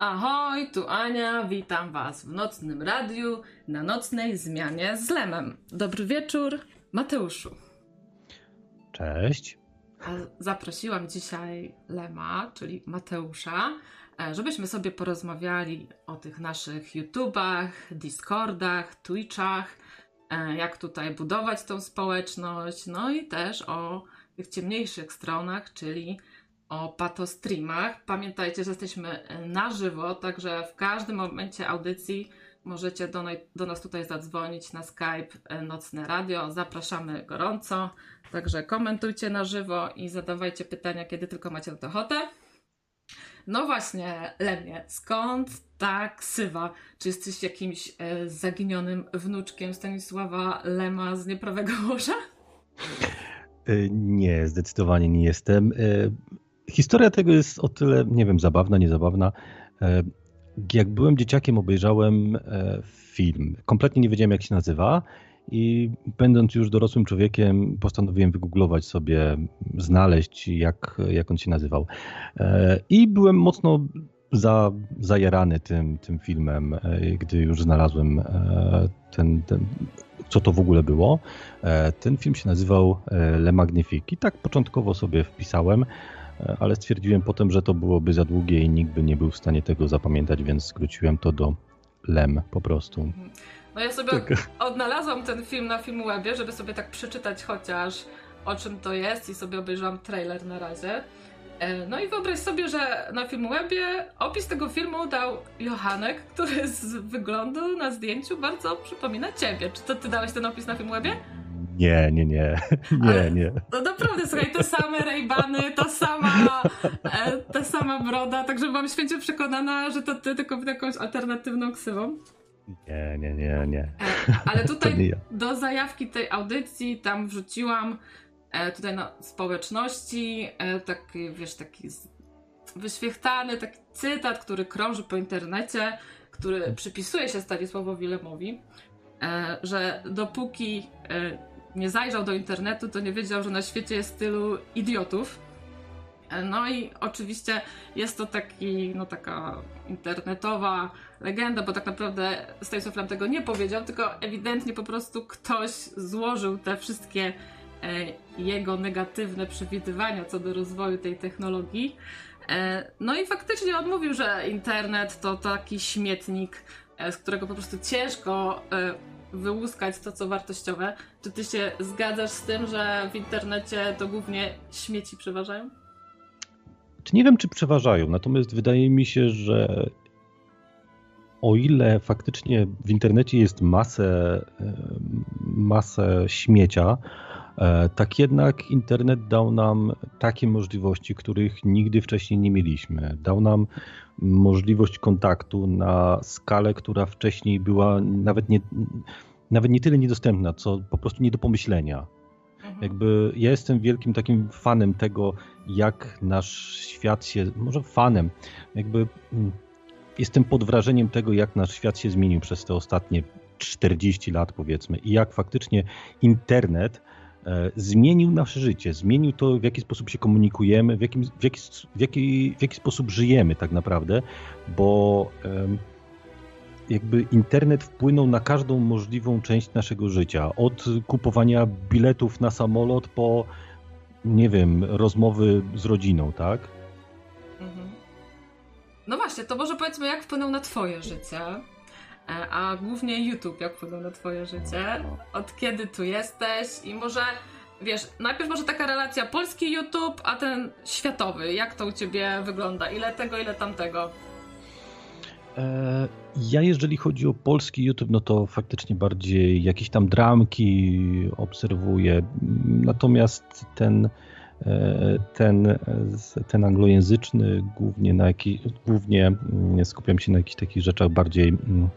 Ahoj, tu Ania, witam Was w nocnym radiu na nocnej zmianie z Lemem. Dobry wieczór, Mateuszu. Cześć. Zaprosiłam dzisiaj Lema, czyli Mateusza, e, żebyśmy sobie porozmawiali o tych naszych YouTubach, Discordach, Twitchach, e, jak tutaj budować tą społeczność, no i też o tych ciemniejszych stronach, czyli o patostreamach. Pamiętajcie, że jesteśmy na żywo, także w każdym momencie audycji możecie do, do nas tutaj zadzwonić na Skype e, Nocne Radio. Zapraszamy gorąco. Także komentujcie na żywo i zadawajcie pytania, kiedy tylko macie na to ochotę. No właśnie, Lemie, skąd ta ksywa? Czy jesteś jakimś e, zaginionym wnuczkiem Stanisława Lema z nieprawego łoża? E, nie, zdecydowanie nie jestem. Historia tego jest o tyle, nie wiem, zabawna, niezabawna. E, jak byłem dzieciakiem, obejrzałem e, film. Kompletnie nie wiedziałem, jak się nazywa. I będąc już dorosłym człowiekiem, postanowiłem wygooglować sobie, znaleźć, jak, jak on się nazywał. E, I byłem mocno za, zajarany tym, tym filmem, gdy już znalazłem ten, ten, co to w ogóle było. Ten film się nazywał Le Magnifique. I tak początkowo sobie wpisałem ale stwierdziłem potem, że to byłoby za długie i nikt by nie był w stanie tego zapamiętać, więc skróciłem to do LEM po prostu. No ja sobie tak. odnalazłam ten film na Filmwebie, żeby sobie tak przeczytać chociaż o czym to jest i sobie obejrzałam trailer na razie. E, no i wyobraź sobie, że na Filmwebie opis tego filmu dał Johanek, który z wyglądu na zdjęciu bardzo przypomina ciebie. Czy to ty dałeś ten opis na Filmwebie? Nie, nie, nie. Nie, nie. No naprawdę, słuchaj, te same rejbany, ta sama, e, ta sama broda, także byłam święcie przekonana, że to ty tylko jakąś alternatywną ksywą. Nie, nie, nie, nie. E, ale tutaj ja. do zajawki tej audycji tam wrzuciłam e, tutaj na społeczności taki, wiesz, taki wyświechtany taki cytat, który krąży po internecie, który przypisuje się Stanisławowi Lemowi, że dopóki nie zajrzał do internetu, to nie wiedział, że na świecie jest tylu idiotów. No i oczywiście jest to taki, no taka internetowa legenda, bo tak naprawdę Stanisław Lam tego nie powiedział, tylko ewidentnie po prostu ktoś złożył te wszystkie e, jego negatywne przewidywania co do rozwoju tej technologii. E, no i faktycznie odmówił, że internet to taki śmietnik, e, z którego po prostu ciężko wyłuskać to, co wartościowe. Czy ty się zgadzasz z tym, że w internecie to głównie śmieci przeważają? Nie wiem, czy przeważają, natomiast wydaje mi się, że o ile faktycznie w internecie jest masę, masę śmiecia, tak jednak internet dał nam takie możliwości, których nigdy wcześniej nie mieliśmy. Dał nam możliwość kontaktu na skalę, która wcześniej była nawet nie, nawet nie tyle niedostępna, co po prostu nie do pomyślenia. Mhm. Jakby ja jestem wielkim takim fanem tego, jak nasz świat się, może fanem, jakby mm, jestem pod wrażeniem tego, jak nasz świat się zmienił przez te ostatnie 40 lat, powiedzmy, i jak faktycznie internet e, zmienił nasze życie, zmienił to, w jaki sposób się komunikujemy, w, jakim, w, jaki, w, jaki, w jaki sposób żyjemy tak naprawdę, bo jakby internet wpłynął na każdą możliwą część naszego życia. Od kupowania biletów na samolot po, nie wiem, rozmowy z rodziną, tak? Mhm. No właśnie, to może powiedzmy, jak wpłynął na Twoje życie, e, a głównie YouTube, jak na Twoje życie, od kiedy tu jesteś i może wiesz, najpierw może taka relacja polski YouTube, a ten światowy. Jak to u ciebie wygląda? Ile tego, ile tamtego? E, ja jeżeli chodzi o polski YouTube, no to faktycznie bardziej jakieś tam dramki obserwuję. Natomiast ten, e, ten, ten anglojęzyczny głównie, na jaki, głównie mm, skupiam się na jakichś takich rzeczach bardziej mm,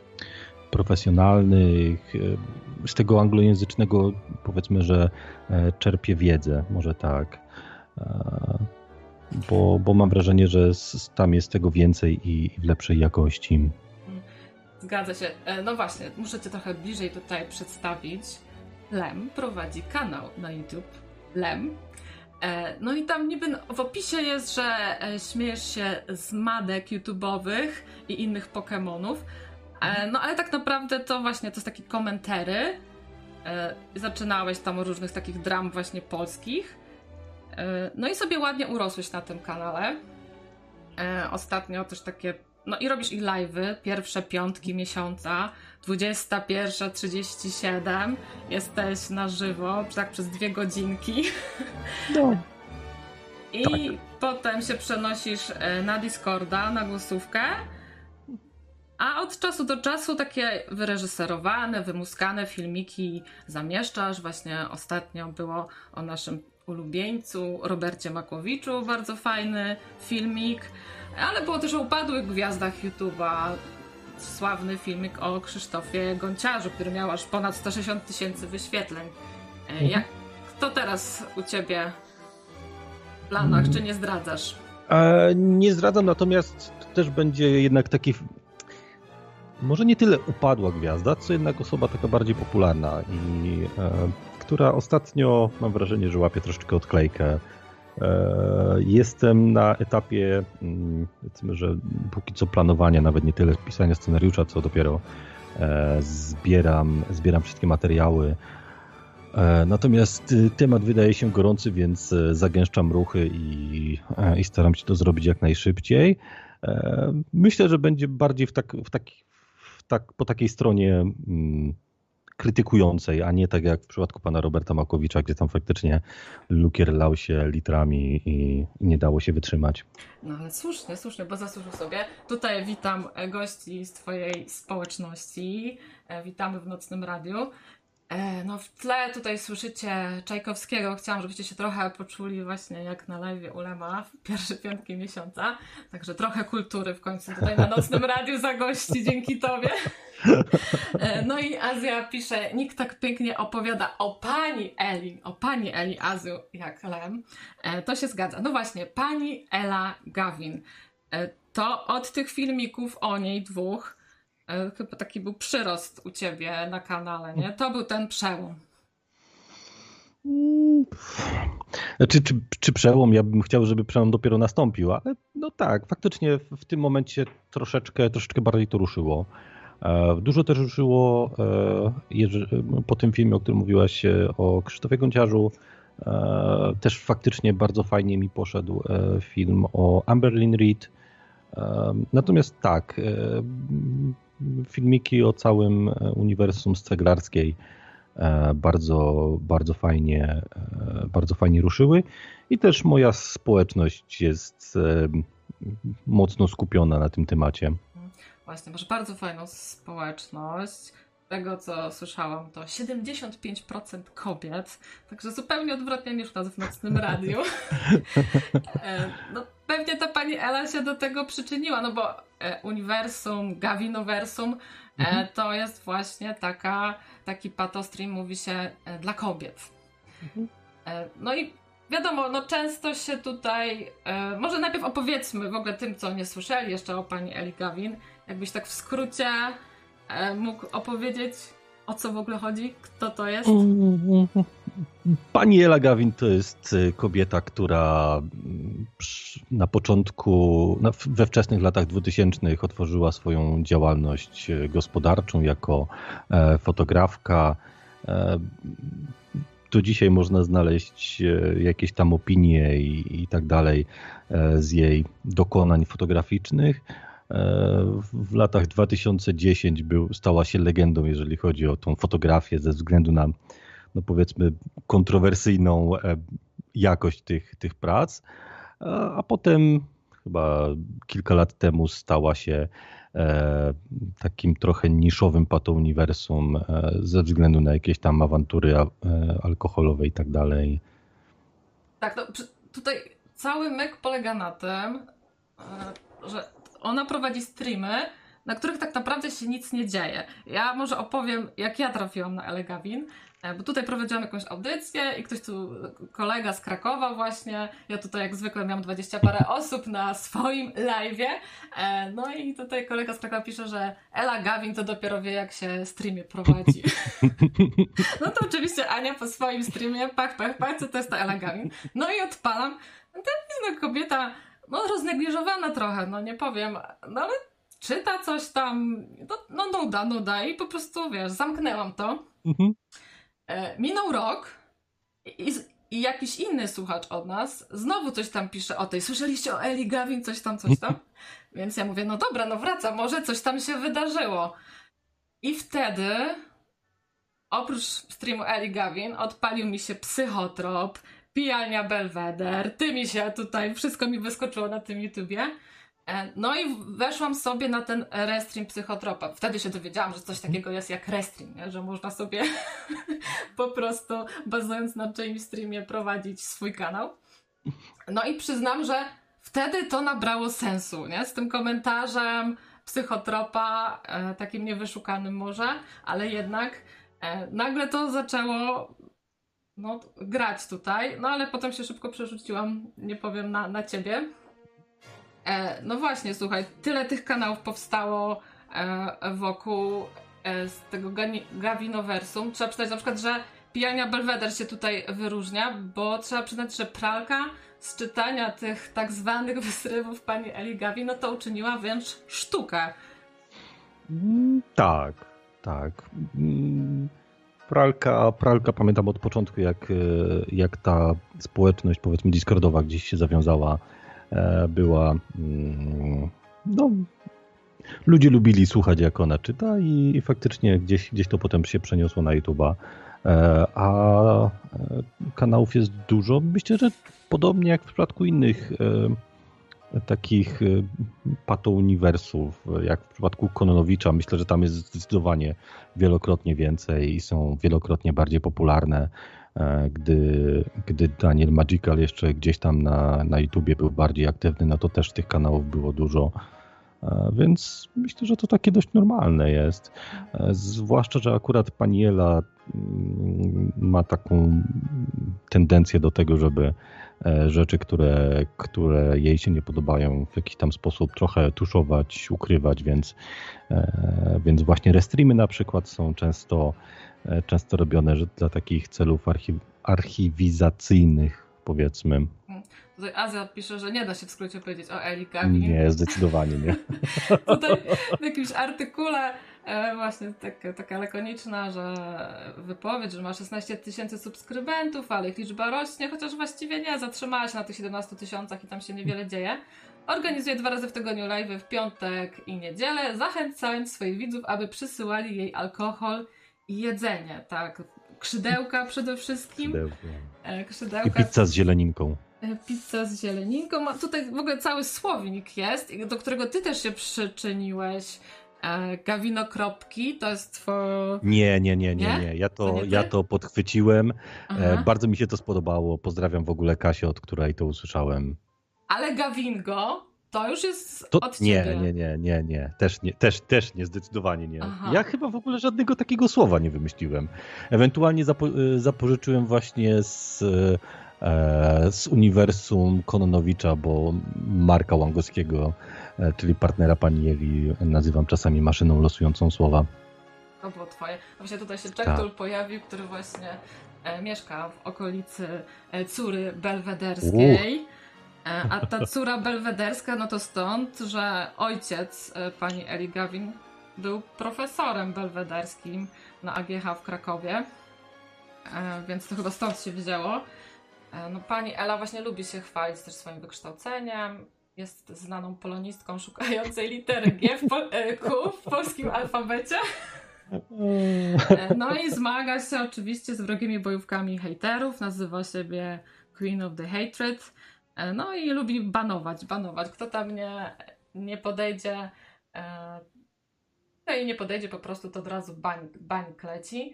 profesjonalnych. E, z tego anglojęzycznego powiedzmy, że czerpię wiedzę, może tak. Bo, bo mam wrażenie, że tam jest tego więcej i w lepszej jakości. Zgadza się. E, no właśnie, muszę Cię trochę bliżej tutaj przedstawić. Lem prowadzi kanał na YouTube Lem. No i tam niby w opisie jest, że śmiejesz się z madek YouTube'owych i innych Pokémonów. No ale tak naprawdę to właśnie to jest takie komentary. Zaczynałeś tam o różnych takich dram właśnie polskich. No i sobie ładnie urosłeś na tym kanale. Ostatnio też takie no i robisz i live'y, pierwsze piątki miesiąca, 21.37, jesteś na żywo, tak przez dwie godzinki. No. I tak. potem się przenosisz e, na Discorda, na głosówkę. A od czasu do czasu takie wyreżyserowane, wymuskane filmiki zamieszczasz. Właśnie ostatnio było o naszym ulubieńcu Robercie Makłowiczu, bardzo fajny filmik. Ale było też o upadłych gwiazdach YouTube'a. Sławny filmik o Krzysztofie Gonciarzu, który miał aż ponad 160 tysięcy wyświetleń. E, mhm. Jak, kto teraz u ciebie w planach, czy nie zdradzasz? E, nie zdradzam, natomiast to też będzie jednak taki może nie tyle upadła gwiazda, co jednak osoba taka bardziej popularna i e, która ostatnio mam wrażenie, że łapie troszeczkę odklejkę E, jestem na etapie, mm, powiedzmy, że póki co planowania, nawet nie tyle pisania scenariusza, co dopiero e, zbieram, zbieram wszystkie materiały. E, natomiast y, temat wydaje się gorący, więc zagęszczam ruchy i, i staram się to zrobić jak najszybciej. Myślę, że będzie bardziej w tak, w taki, tak, po takiej stronie mm, krytykującej, a nie tak jak w przypadku pana Roberta Makowicza, gdzie tam faktycznie lukier lał się litrami i nie dało się wytrzymać. No ale słusznie, słusznie, bo zasłużył sobie. Tutaj witam gości z twojej społeczności. E, witamy w Nocnym Radiu. E, no w tle tutaj słyszycie Czajkowskiego. Chciałam, żebyście się trochę poczuli właśnie jak na live Ulema w pierwsze piątki miesiąca. Także trochę kultury w końcu tutaj na Nocnym Radiu zagości dzięki Tobie. E, no i Azja pisze, nikt tak pięknie opowiada o pani Eli, o pani Eli Azu jak Lem. E, to się zgadza. No właśnie, pani Ela Gawin. To od tych filmików o niej dwóch chyba taki był przyrost u ciebie na kanale, nie? To był ten przełom. Znaczy, czy, czy przełom? Ja bym chciał, żeby przełom dopiero nastąpił, ale no tak, faktycznie w tym momencie troszeczkę, troszeczkę bardziej to ruszyło. E, dużo też ruszyło e, po tym filmie, o którym mówiłaś o Krzysztofie Gąciarzu. Też faktycznie bardzo fajnie mi poszedł film o Amberlyn Reed. Natomiast tak, filmiki o całym e, uniwersum z Ceglarskiej e, bardzo, bardzo fajnie, e, bardzo fajnie ruszyły i też moja społeczność jest mocno skupiona na tym temacie. Właśnie, masz bardzo fajną społeczność. Tego, co słyszałam, to 75% kobiet, także zupełnie odwrotnie niż u nas w nocnym radiu. no, pewnie ta pani Ela się do tego przyczyniła, no bo e, uniwersum, Gawinoversum e, mhm. to jest właśnie taka, taki patostream, mówi się, e, dla kobiet. Mhm. No i wiadomo, no często się tutaj, może najpierw opowiedzmy w ogóle tym, co nie słyszeli jeszcze o pani Eli Gawin, jakbyś tak w skrócie mógł opowiedzieć, o co w ogóle chodzi, kto to jest? Pani Ela Gawin to jest y, kobieta, która mm, na początku, we wczesnych latach 2000 otworzyła swoją działalność y, gospodarczą jako e, fotografka. E, do dzisiaj można znaleźć e, jakieś tam opinie i, i tak dalej z jej dokonań fotograficznych. W latach 2010 był, stała się legendą, jeżeli chodzi o tą fotografię, ze względu na no powiedzmy kontrowersyjną e, jakość tych, tych prac, a potem chyba kilka lat temu stała się e, takim trochę niszowym patouniwersum e, ze względu na jakieś tam awantury alkoholowe i tak dalej. Tak, no, tutaj cały myk polega na tym, że ona prowadzi streamy, na których tak naprawdę się nic nie dzieje. Ja może opowiem, jak ja trafiłam na Elegawin. E, bo tutaj prowadziłam jakąś audycję i ktoś tu, kolega z Krakowa właśnie, ja tutaj jak zwykle miałam 20 parę osób na swoim live'ie, e, no i tutaj kolega z Krakowa pisze, że Ela Gawin to dopiero wie jak się streamie prowadzi. no to oczywiście Ania po swoim streamie, pach, pach, pach, co to jest ta Ela Gawin? No i odpalam, to jest no, kobieta, no roznegliżowana trochę, no nie powiem, no ale czyta coś tam, no, no nuda, nuda i po prostu, wiesz, zamknęłam to. Mhm. E, minął rok i, i, jakiś inny słuchacz od nas znowu coś tam pisze o tej. Słyszeliście o Eli Gavin, coś tam, coś tam? Więc ja mówię, no dobra, no wraca, może coś tam się wydarzyło. I wtedy, oprócz streamu Eli Gavin, odpalił mi się psychotrop, pijania Belweder, ty mi się tutaj, wszystko mi wyskoczyło na tym YouTubie. E, no i weszłam sobie na ten restream psychotropa. Wtedy się dowiedziałam, że coś takiego jest jak restream, nie? że można sobie po prostu bazując na czyimś streamie prowadzić swój kanał. No i przyznam, że wtedy to nabrało sensu, nie? Z tym komentarzem psychotropa, e, takim niewyszukanym może, ale jednak e, nagle to zaczęło no, grać tutaj, no ale potem się szybko przerzuciłam, nie powiem, na, na ciebie. E, no właśnie, słuchaj, tyle tych kanałów powstało e, wokół e, z tego Gavinoversum. Trzeba przyznać na przykład, że Pijania Belweder się tutaj wyróżnia, bo trzeba przyznać, że pralka z czytania tych tak zwanych wysrywów pani Eli Gavi, no to uczyniła wręcz sztukę. Mm, tak, tak. Pralka, pralka pamiętam od początku, jak, e, jak ta społeczność, powiedzmy, Discordowa gdzieś się zawiązała E, była. Mm, no, ludzie lubili słuchać, jak ona czyta, i, i faktycznie gdzieś, gdzieś to potem się przeniosło na YouTube'a. E, a kanałów jest dużo. Myślę, że podobnie jak w przypadku innych takich patouniwersów, jak w przypadku Kononowicza, myślę, że tam jest zdecydowanie wielokrotnie więcej i są wielokrotnie bardziej popularne. E, gdy, gdy Daniel Magical jeszcze gdzieś tam na, na YouTubie był bardziej aktywny, no to też tych kanałów było dużo. E, więc myślę, że to takie dość normalne jest. E, zwłaszcza, że akurat pani Ela mm, ma taką tendencję do tego, żeby rzeczy, które, które jej się nie podobają, w jakiś tam sposób trochę tuszować, ukrywać, więc, więc właśnie restreamy na przykład są często E, często robione dla takich celów archiw archiwizacyjnych, powiedzmy. Tutaj Azja pisze, że nie da się w skrócie powiedzieć o Eli. Nie, zdecydowanie nie. Tutaj w jakimś artykule e, właśnie tak, taka lakoniczna, że wypowiedź, że ma 16 tysięcy subskrybentów, ale ich liczba rośnie, chociaż właściwie nie, zatrzymała się na tych 17 tysiącach i tam się niewiele dzieje. Organizuje dwa razy w tygodniu live w piątek i niedzielę, zachęcając swoich widzów, aby przysyłali jej alkohol i jedzenie, tak. Krzydełka przede wszystkim. Krzydełka. E, krzydełka. I pizza z zieleninką. E, pizza z zieleninką. Tutaj w ogóle cały słownik jest, do którego ty też się przyczyniłeś. E, Gawino Kropki, to jest twoje... Nie, nie, nie, nie, nie. Ja to, to ja to podchwyciłem. Aha. Bardzo mi się to spodobało. Pozdrawiam w ogóle Kasię, od której to usłyszałem. Ale Gawingo to już jest to, od nie, ciebie. Nie, nie, nie, nie. Też nie, też, też nie, zdecydowanie nie. Aha. Ja chyba w ogóle żadnego takiego słowa nie wymyśliłem. Ewentualnie zapo y, zapożyczyłem właśnie z, e, z uniwersum Kononowicza, bo Marka Łangowskiego, e, czyli partnera pani Ewi, nazywam czasami maszyną losującą słowa. To było twoje. Właśnie tutaj się Czektul tak. pojawił, który właśnie e, mieszka w okolicy e, Cury Belwederskiej. Uh. E, a ta córa belwederska, no to stąd, że ojciec e, pani Eli Gawin był profesorem belwederskim na AGH w Krakowie, e, więc to chyba stąd się wzięło. No, pani Ela właśnie lubi się chwalić też swoim wykształceniem. Jest znaną polonistką szukającej litery G w, po, Q w polskim alfabecie. No i zmaga się oczywiście z wrogimi bojówkami hejterów. Nazywa siebie Queen of the Hatred. E, no i lubi banować, banować. Kto tam nie, nie podejdzie, e, no i nie podejdzie po prostu, to od razu bań, bań kleci.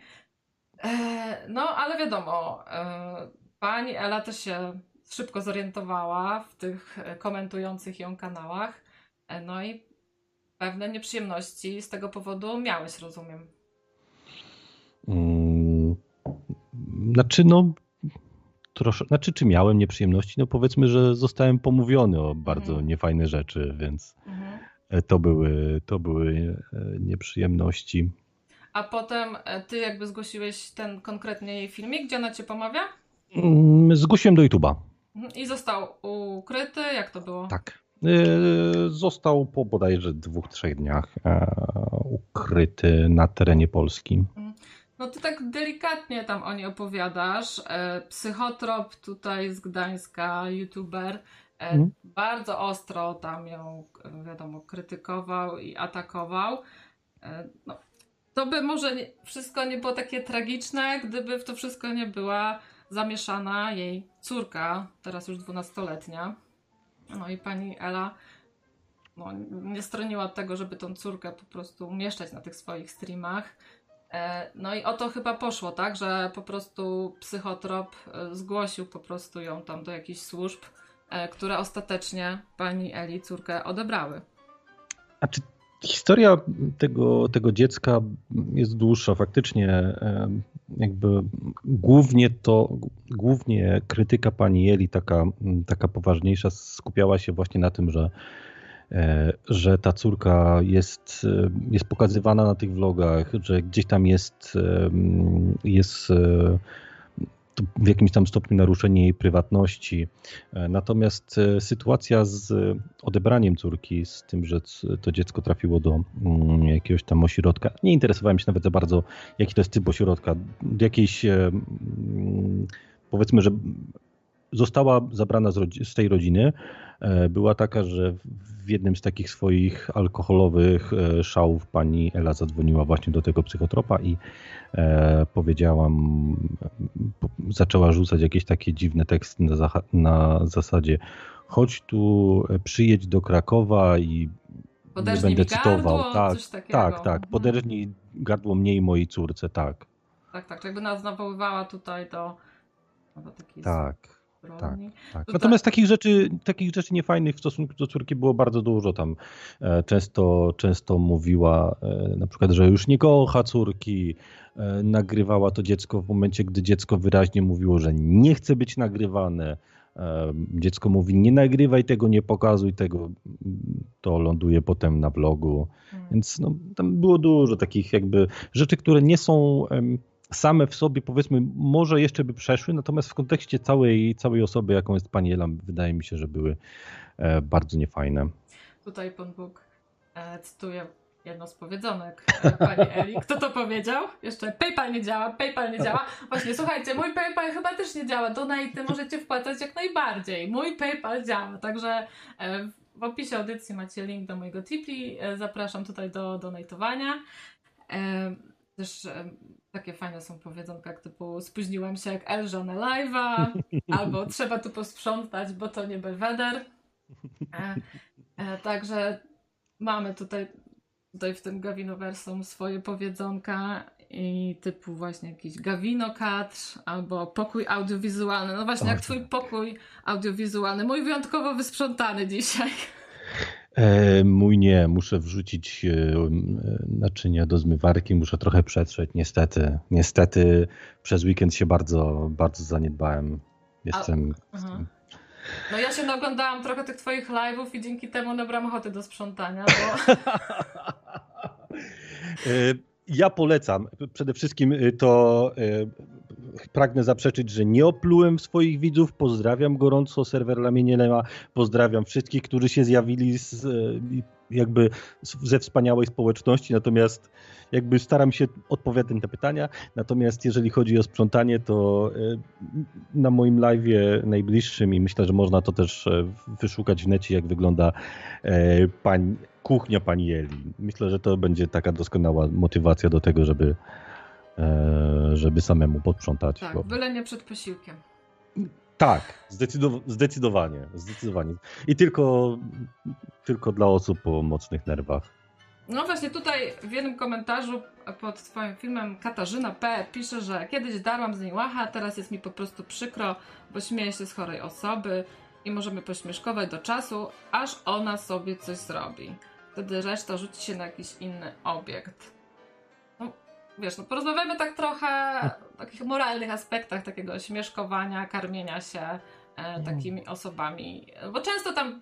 E, no, ale wiadomo, pani Ela też się szybko zorientowała w tych komentujących ją kanałach. No i pewne nieprzyjemności z tego powodu miałeś, rozumiem. Mm, Znaczy, no, trosze, znaczy, czy miałem nieprzyjemności? No, powiedzmy, że zostałem pomówiony o bardzo mhm. niefajne rzeczy, więc mhm. to, były, to były nieprzyjemności. A potem ty jakby zgłosiłeś ten konkretnie jej filmik, gdzie ona cię pomawia? Mm, zgłosiłem do YouTube'a. Mhm. I został ukryty? Jak to było? Tak. Został po bodajże dwóch, trzech dniach ukryty na terenie Polski. No ty tak delikatnie tam o niej opowiadasz. E, psychotrop tutaj z Gdańska, youtuber, mm. bardzo ostro tam ją, wiadomo, krytykował i atakował. E, no, to by może wszystko nie było takie tragiczne, gdyby w to wszystko nie była zamieszana jej córka, teraz już dwunastoletnia. No i pani Ela no, nie stroniła od tego, żeby tą córkę po prostu umieszczać na tych swoich streamach. E, no i o to chyba poszło, tak, że po prostu psychotrop e, zgłosił po prostu ją tam do jakichś służb, e, które ostatecznie pani Eli córkę odebrały. A czy historia tego, tego dziecka jest dłuższa? Faktycznie jakby głównie to, głównie krytyka pani Eli taka, taka poważniejsza skupiała się właśnie na tym, że E, że ta córka jest, e, jest pokazywana na tych vlogach, że gdzieś tam jest, e, jest w jakimś tam stopniu naruszenie jej prywatności. Natomiast sytuacja z odebraniem córki, z tym, że to dziecko trafiło do mm, jakiegoś tam ośrodka, nie interesowałem się nawet za bardzo, jaki to jest typ ośrodka, jakiejś mm, powiedzmy, że została zabrana z, z tej rodziny, była taka, że w jednym z takich swoich alkoholowych e, szałów pani Ela zadzwoniła właśnie do tego psychotropa i e, powiedziałam, zaczęła rzucać jakieś takie dziwne teksty na, na zasadzie chodź tu, e, przyjedź do Krakowa i Poderżnij nie będę cytował. Gardło, tak, tak, tak. Mhm. Poderżnij gardło mniej mojej córce, tak. Tak, tak. Jakby nas nawoływała tutaj do. Tak. Tak, tak. Natomiast takich rzeczy, takich rzeczy niefajnych w stosunku do córki było bardzo dużo. Tam e, często, często mówiła e, na przykład, że już nie kocha córki. E, nagrywała to dziecko w momencie, gdy dziecko wyraźnie mówiło, że nie chce być nagrywane. Dziecko mówi, nie nagrywaj tego, nie pokazuj tego. To ląduje potem na vlogu. Hmm. Więc no, tam było dużo takich jakby rzeczy, które nie są same w sobie powiedzmy może jeszcze by przeszły, natomiast w kontekście całej, całej osoby, jaką jest pani Elam, wydaje mi się, że były e, bardzo niefajne. Tutaj Pan Bóg e, cytuje jedno z powiedzonek e, pani Eli. Kto to powiedział? Jeszcze PayPal nie działa, PayPal nie działa. Właśnie, słuchajcie, mój PayPal chyba też nie działa. Donaty możecie wpłacać jak najbardziej. Mój PayPal działa, także w opisie audycji macie link do mojego Tipli. Zapraszam tutaj do donatowania. Też takie fajne są powiedzonka typu spóźniłam się jak Elża na live'a, albo trzeba tu posprzątać, bo to nie Belweder. E, e, także mamy tutaj, tutaj w tym Gawinoversum swoje powiedzonka i typu właśnie jakiś Gawino kadr albo pokój audiowizualny. No właśnie, jak twój pokój audiowizualny. Mój wyjątkowo wysprzątany dzisiaj. E, mój nie, muszę wrzucić e, naczynia do zmywarki, muszę trochę przetrzeć, niestety. Niestety przez weekend się bardzo, bardzo zaniedbałem. Jestem... A, no ja się naoglądałam trochę tych twoich live'ów i dzięki temu nabrałam ochoty do sprzątania, bo... E, ja polecam. Przede wszystkim to pragnę zaprzeczyć, że nie oplułem swoich widzów. Pozdrawiam gorąco serwer Lamienielema. Pozdrawiam wszystkich, którzy się zjawili z, e, jakby ze wspaniałej społeczności. Natomiast jakby staram się odpowiadać na pytania. Natomiast jeżeli chodzi o sprzątanie, to e, na moim live najbliższym i myślę, że można to też e, wyszukać w necie, jak wygląda kuchnia pani Eli. Myślę, że to będzie taka doskonała motywacja do tego, żeby żeby samemu podprzątać. Tak, bo... byle nie przed posiłkiem. Tak, zdecydow zdecydowanie, zdecydowanie. I tylko, tylko dla osób o mocnych nerwach. No właśnie tutaj w jednym komentarzu pod twoim filmem Katarzyna P. pisze, że kiedyś darłam z niej łacha, teraz jest mi po prostu przykro, bo śmieję się z chorej osoby i możemy pośmieszkować do czasu, aż ona sobie coś zrobi. Wtedy reszta rzuci się na jakiś inny obiekt wiesz, no porozmawiamy tak trochę o takich moralnych aspektach takiego śmieszkowania, karmienia się e, mm. takimi osobami. Bo często tam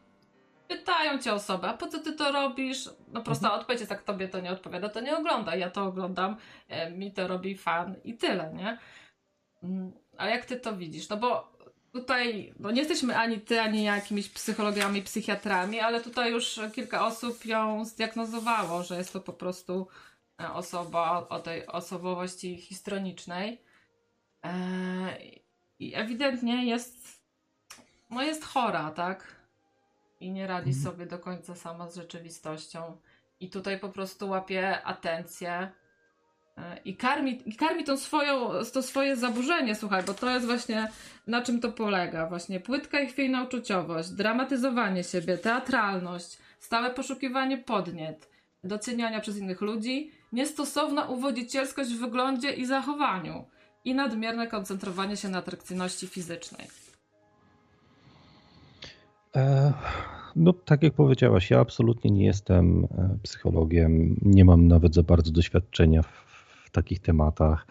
pytają cię osoby, a po co ty to robisz? No prosta mhm. odpowiedź jest, jak tobie to nie odpowiada, to nie oglądaj. Ja to oglądam, e, mi to robi fan i tyle, nie? Mm, a jak ty to widzisz? No bo tutaj, no nie jesteśmy ani ty, ani ja jakimiś psychologami, psychiatrami, ale tutaj już kilka osób ją zdiagnozowało, że jest to po prostu osoba o tej osobowości histronicznej. Eee, I ewidentnie jest, no jest chora, tak? I nie radzi mhm. sobie do końca sama z rzeczywistością. I tutaj po prostu łapie atencję i karmi, i karmi tą swoją, to swoje zaburzenie, słuchaj, bo to jest właśnie na czym to polega. Właśnie płytka i chwiejna uczuciowość, dramatyzowanie siebie, teatralność, stałe poszukiwanie podniet, doceniania przez innych ludzi, niestosowna uwodzicielskość w wyglądzie i zachowaniu i nadmierne koncentrowanie się na atrakcyjności fizycznej. E, no, tak jak powiedziałaś, ja absolutnie nie jestem e, psychologiem, nie mam nawet za bardzo doświadczenia w w takich tematach.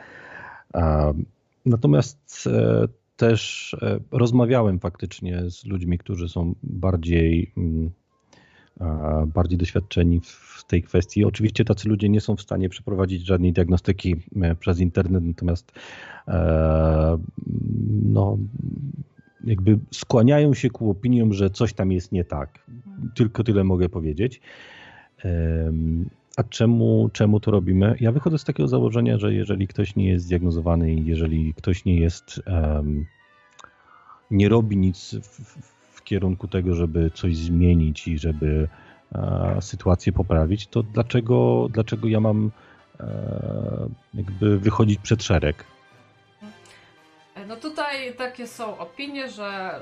Natomiast e, też e, rozmawiałem faktycznie z ludźmi, którzy są bardziej, mm, bardziej doświadczeni w tej kwestii. Oczywiście tacy ludzie nie są w stanie przeprowadzić żadnej diagnostyki e, przez internet, natomiast no, jakby skłaniają się ku opiniom, że coś tam jest nie tak. Tylko tyle mogę powiedzieć. A czemu, czemu to robimy? Ja wychodzę z takiego założenia, że jeżeli ktoś nie jest zdiagnozowany i jeżeli ktoś nie jest, um, nie robi nic w, kierunku tego, żeby coś zmienić i żeby e, sytuację poprawić, to dlaczego, dlaczego ja mam e, jakby wychodzić przed szereg? No tutaj takie są opinie, że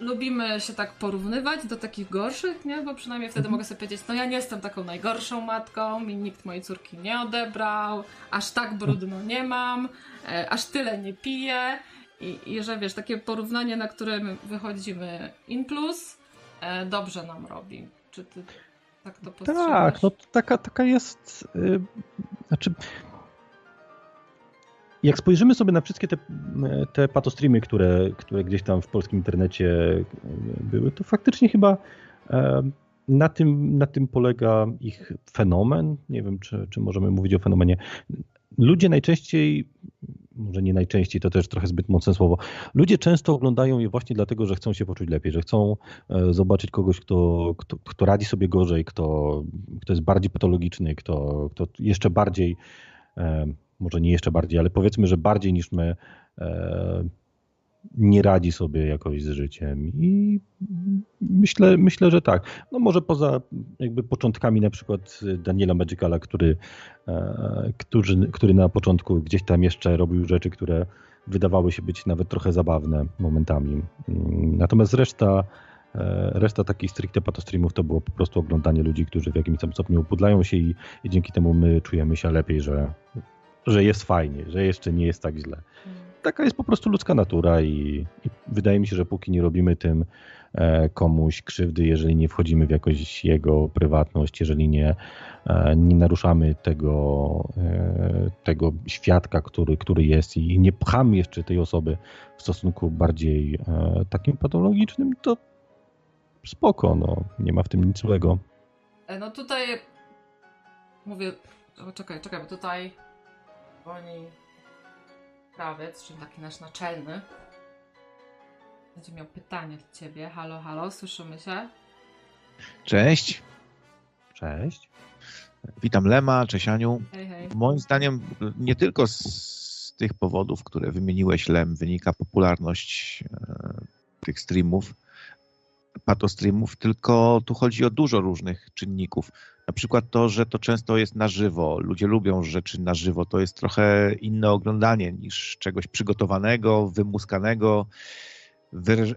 lubimy się tak porównywać do takich gorszych, nie? Bo przynajmniej wtedy mhm. mogę sobie powiedzieć, no ja nie jestem taką najgorszą matką, mi nikt mojej córki nie odebrał, aż tak brudno nie mam, e, aż tyle nie piję. I, I że wiesz, takie porównanie, na którym wychodzimy in plus, e, dobrze nam robi. Czy ty tak to postrzegasz? Tak, no taka, taka jest. Yy, znaczy, jak spojrzymy sobie na wszystkie te, te patostreamy, które, które gdzieś tam w polskim internecie były, to faktycznie chyba e, na tym, na tym polega ich fenomen. Nie wiem, czy, czy możemy mówić o fenomenie. Ludzie najczęściej, może nie najczęściej, to też trochę zbyt mocne słowo, ludzie często oglądają je właśnie dlatego, że chcą się poczuć lepiej, że chcą e, zobaczyć kogoś, kto, kto, kto radzi sobie gorzej, kto, kto jest bardziej patologiczny, kto, kto jeszcze bardziej e, może nie jeszcze bardziej, ale powiedzmy, że bardziej niż my e, nie radzi sobie jakoś z życiem i myślę, myślę, że tak. No może poza jakby początkami na przykład Daniela Magicala, który, e, który, który na początku gdzieś tam jeszcze robił rzeczy, które wydawały się być nawet trochę zabawne momentami. Natomiast reszta e, Reszta takich stricte patostreamów to było po prostu oglądanie ludzi, którzy w jakimś tam stopniu upudlają się i, i dzięki temu my czujemy się lepiej, że że jest fajnie, że jeszcze nie jest tak źle. Taka jest po prostu ludzka natura i, i wydaje mi się, że póki nie robimy tym e, komuś krzywdy, jeżeli nie wchodzimy w jakąś jego prywatność, jeżeli nie, e, nie naruszamy tego, e, tego świadka, który, który jest i nie pchamy jeszcze tej osoby w stosunku bardziej takim patologicznym, to spoko, no, nie ma w tym nic złego. No tutaj mówię, czekaj, czekaj, bo tutaj Woni krawiec, czyli taki nasz naczelny, będzie miał pytanie do ciebie. Halo, halo, słyszymy się? Cześć. Cześć. Witam Lema, cześć Aniu. Hej, hej. Moim zdaniem nie tylko z tych powodów, które wymieniłeś Lem, wynika popularność e, tych streamów, patostreamów, tylko tu chodzi o dużo różnych czynników. Na przykład to, że to często jest na żywo. Ludzie lubią rzeczy na żywo. To jest trochę inne oglądanie niż czegoś przygotowanego, wymuskanego,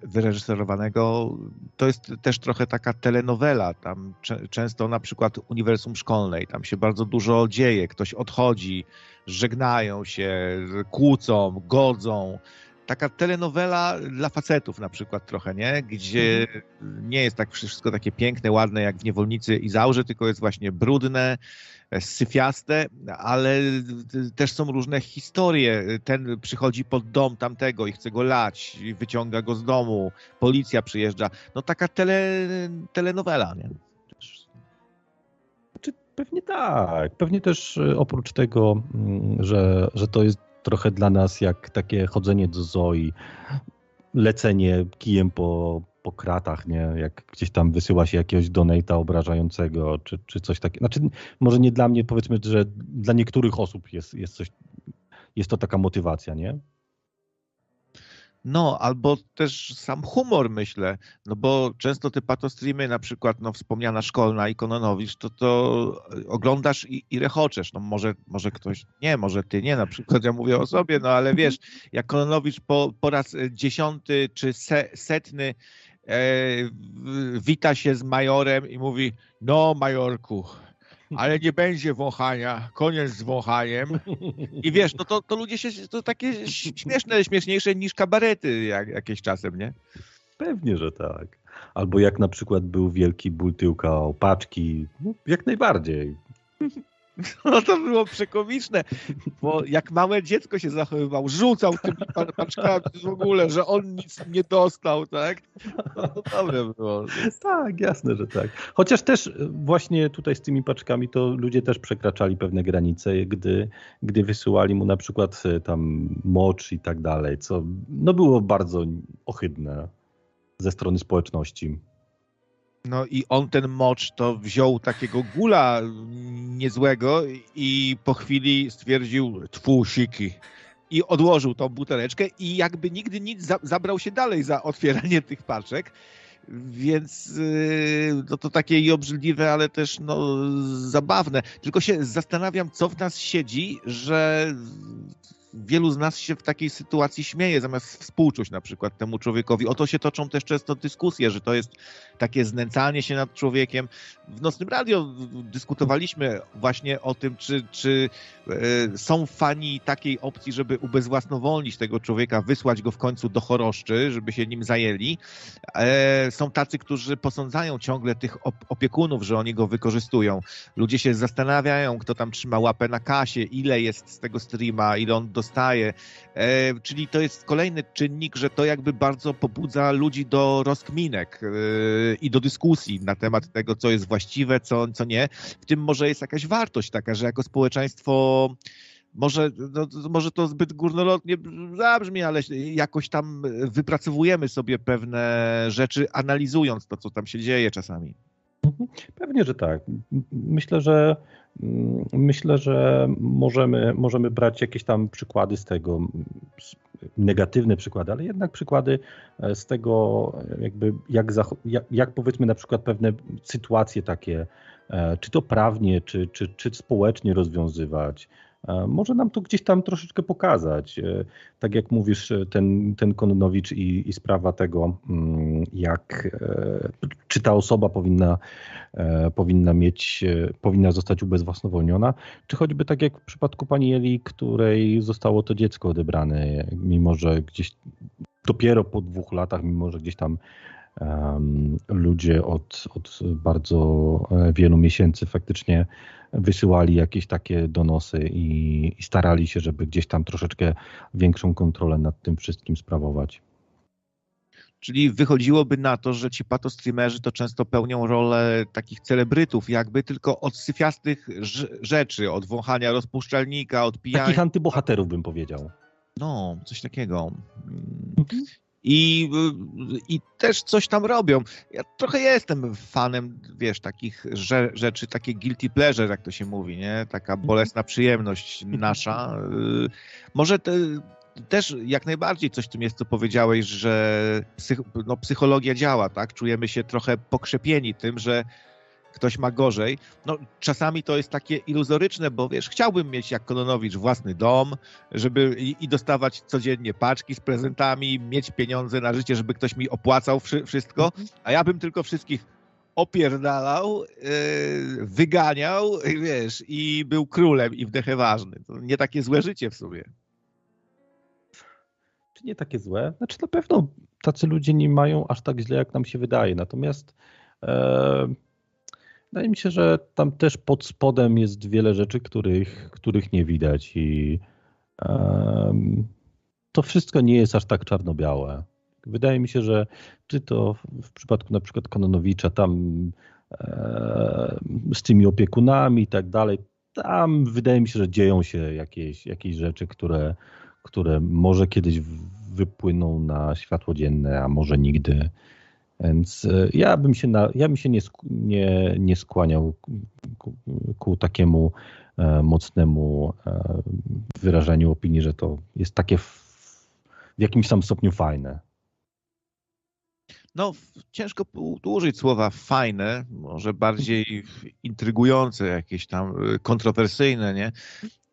wyreżyserowanego. To jest też trochę taka telenowela. Tam często na przykład uniwersum szkolnej, tam się bardzo dużo dzieje. Ktoś odchodzi, żegnają się, kłócą, godzą taka telenowela dla facetów na przykład trochę, nie? Gdzie mhm. nie jest tak wszystko takie piękne, ładne jak w Niewolnicy i Zaurze, tylko jest właśnie brudne, e, syfiaste, ale też są różne historie. Ten przychodzi pod dom tamtego i chce go lać, wyciąga go z domu, policja przyjeżdża. No taka tele, telenowela, nie? Pewnie tak. Pewnie też e, oprócz tego, mm, że, że to jest trochę dla nas jak takie chodzenie do zoi, lecenie kijem po, po kratach, nie? Jak gdzieś tam wysyła się jakiegoś donata obrażającego, czy, czy coś takiego. Znaczy, może nie dla mnie, powiedzmy, że dla niektórych osób jest, jest coś, jest to taka motywacja, nie? No, albo też sam humor, myślę, no bo często te patostreamy, na przykład no, wspomniana szkolna i Kononowicz, to to oglądasz i, i rechoczesz. No może, może ktoś, nie, może ty nie, na przykład ja mówię o sobie, no ale wiesz, jak Kononowicz po, po raz dziesiąty czy se, setny e, wita się z majorem i mówi, no majorku, ale nie będzie wąchania, koniec z wąchaniem. I wiesz, no to, to ludzie się, to takie śmieszne, śmieszniejsze niż kabarety jak, jakieś czasem, nie? Pewnie, że tak. Albo jak na przykład był wielki ból tyłka o paczki, no, jak najbardziej. No to było przekomiczne, bo jak małe dziecko się zachowywał, rzucał tymi paczkami w ogóle, że on nic nie dostał, tak? No to dobre było. Tak, jasne, że tak. Chociaż też właśnie tutaj z tymi paczkami to ludzie też przekraczali pewne granice, gdy, gdy wysyłali mu na przykład e, tam mocz i tak dalej, co no było bardzo ohydne ze strony społeczności. No i on ten mocz to wziął takiego gula niezłego i po chwili stwierdził twusiki. I odłożył tą buteleczkę i jakby nigdy nic za, zabrał się dalej za otwieranie tych paczek. Więc yy, no to takie i obrzydliwe, ale też no, zabawne. Tylko się zastanawiam, co w nas siedzi, że wielu z nas się w takiej sytuacji śmieje, zamiast współczuć na przykład temu człowiekowi. O to się toczą też często dyskusje, że to jest takie znęcanie się nad człowiekiem. W Nocnym Radio dyskutowaliśmy właśnie o tym, czy, czy e, są fani takiej opcji, żeby ubezwłasnowolnić tego człowieka, wysłać go w końcu do choroszczy, żeby się nim zajęli. E, są tacy, którzy posądzają ciągle tych opiekunów, że oni go wykorzystują. Ludzie się zastanawiają, kto tam trzyma łapę na kasie, ile jest z tego streama, ile on dostaje. E, czyli to jest kolejny czynnik, że to jakby bardzo pobudza ludzi do rozkminek i do dyskusji na temat tego, co jest właściwe, co, co nie. W tym może jest jakaś wartość taka, że jako społeczeństwo może, no, może to zbyt górnolotnie zabrzmi, ale jakoś tam wypracowujemy sobie pewne rzeczy, analizując to, co tam się dzieje czasami. Mhm. Pewnie, że tak. Myślę, że myślę, że możemy, możemy brać jakieś tam przykłady z tego, negatywne przykłady, ale jednak przykłady e, z tego, jakby jak, jak, jak powiedzmy na przykład pewne sytuacje takie, e, czy to prawnie, czy, czy, czy społecznie rozwiązywać, E, może nam to gdzieś tam troszeczkę pokazać. E, tak jak mówisz, e, ten, ten Kononowicz i, i sprawa tego, mm, jak, czy ta osoba powinna, powinna mieć, powinna zostać ubezwłasnowolniona, czy choćby tak jak w przypadku pani Eli, której zostało to dziecko odebrane, mimo że gdzieś dopiero po dwóch latach, mimo że gdzieś tam ludzie od, od bardzo wielu miesięcy faktycznie wysyłali jakieś takie donosy i, i starali się, żeby gdzieś tam troszeczkę większą kontrolę nad tym wszystkim sprawować. Czyli wychodziłoby na to, że ci patostreamerzy to często pełnią rolę takich celebrytów, jakby tylko od syfiastych rzeczy, od wąchania rozpuszczalnika, od pijania. Takich antybohaterów bym powiedział. No, coś takiego. I, i też coś tam robią. Ja trochę jestem fanem, wiesz, takich rzeczy, takie guilty pleasure, jak to się mówi, nie? Taka mhm. bolesna przyjemność nasza. Y, może te, też jak najbardziej coś w tym jest, co powiedziałeś, że psych, no, psychologia działa, tak? Czujemy się trochę pokrzepieni tym, że ktoś ma gorzej. No, czasami to jest takie iluzoryczne, bo wiesz, chciałbym mieć jak Kononowicz własny dom, żeby i, i dostawać codziennie paczki z prezentami, mieć pieniądze na życie, żeby ktoś mi opłacał wszystko, mhm. a ja bym tylko wszystkich opierdalał, yy, wyganiał, wiesz, i był królem i wdechę ważny. To nie takie złe życie w sobie. nie takie złe. Znaczy na pewno tacy ludzie nie mają aż tak źle, jak nam się wydaje. Natomiast e, wydaje mi się, że tam też pod spodem jest wiele rzeczy, których, których nie widać i e, to wszystko nie jest aż tak czarno-białe. Wydaje mi się, że czy to w przypadku na przykład Kononowicza tam e, z tymi opiekunami i tak dalej, tam wydaje mi się, że dzieją się jakieś, jakieś rzeczy, które, które może kiedyś wypłyną na światło dzienne, a może nigdy. Więc e, ja bym się, na, ja bym się nie, nie, nie skłaniał ku, ku takiemu e, mocnemu e, wyrażeniu opinii, że to jest takie w, w jakimś tam stopniu fajne no ciężko użyć słowa fajne, może bardziej intrygujące, jakieś tam y, kontrowersyjne, nie?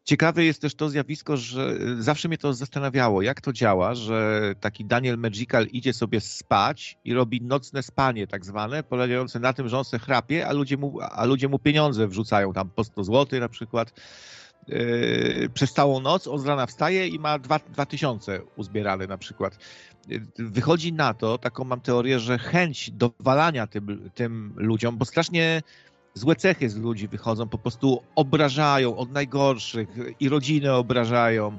Ciekawe jest też to zjawisko, że zawsze mnie to zastanawiało, jak to działa, że taki Daniel Magical idzie sobie spać i robi nocne spanie tak zwane, polegające na tym, że on se chrapie, a ludzie mu, a ludzie mu pieniądze wrzucają tam po 100 zł na przykład. Yy, przez całą noc, on z rana wstaje i ma 2000 uzbierane na przykład. Wychodzi na to, taką mam teorię, że chęć dowalania tym, tym ludziom, bo strasznie złe cechy z ludzi wychodzą, po prostu obrażają od najgorszych i rodziny obrażają.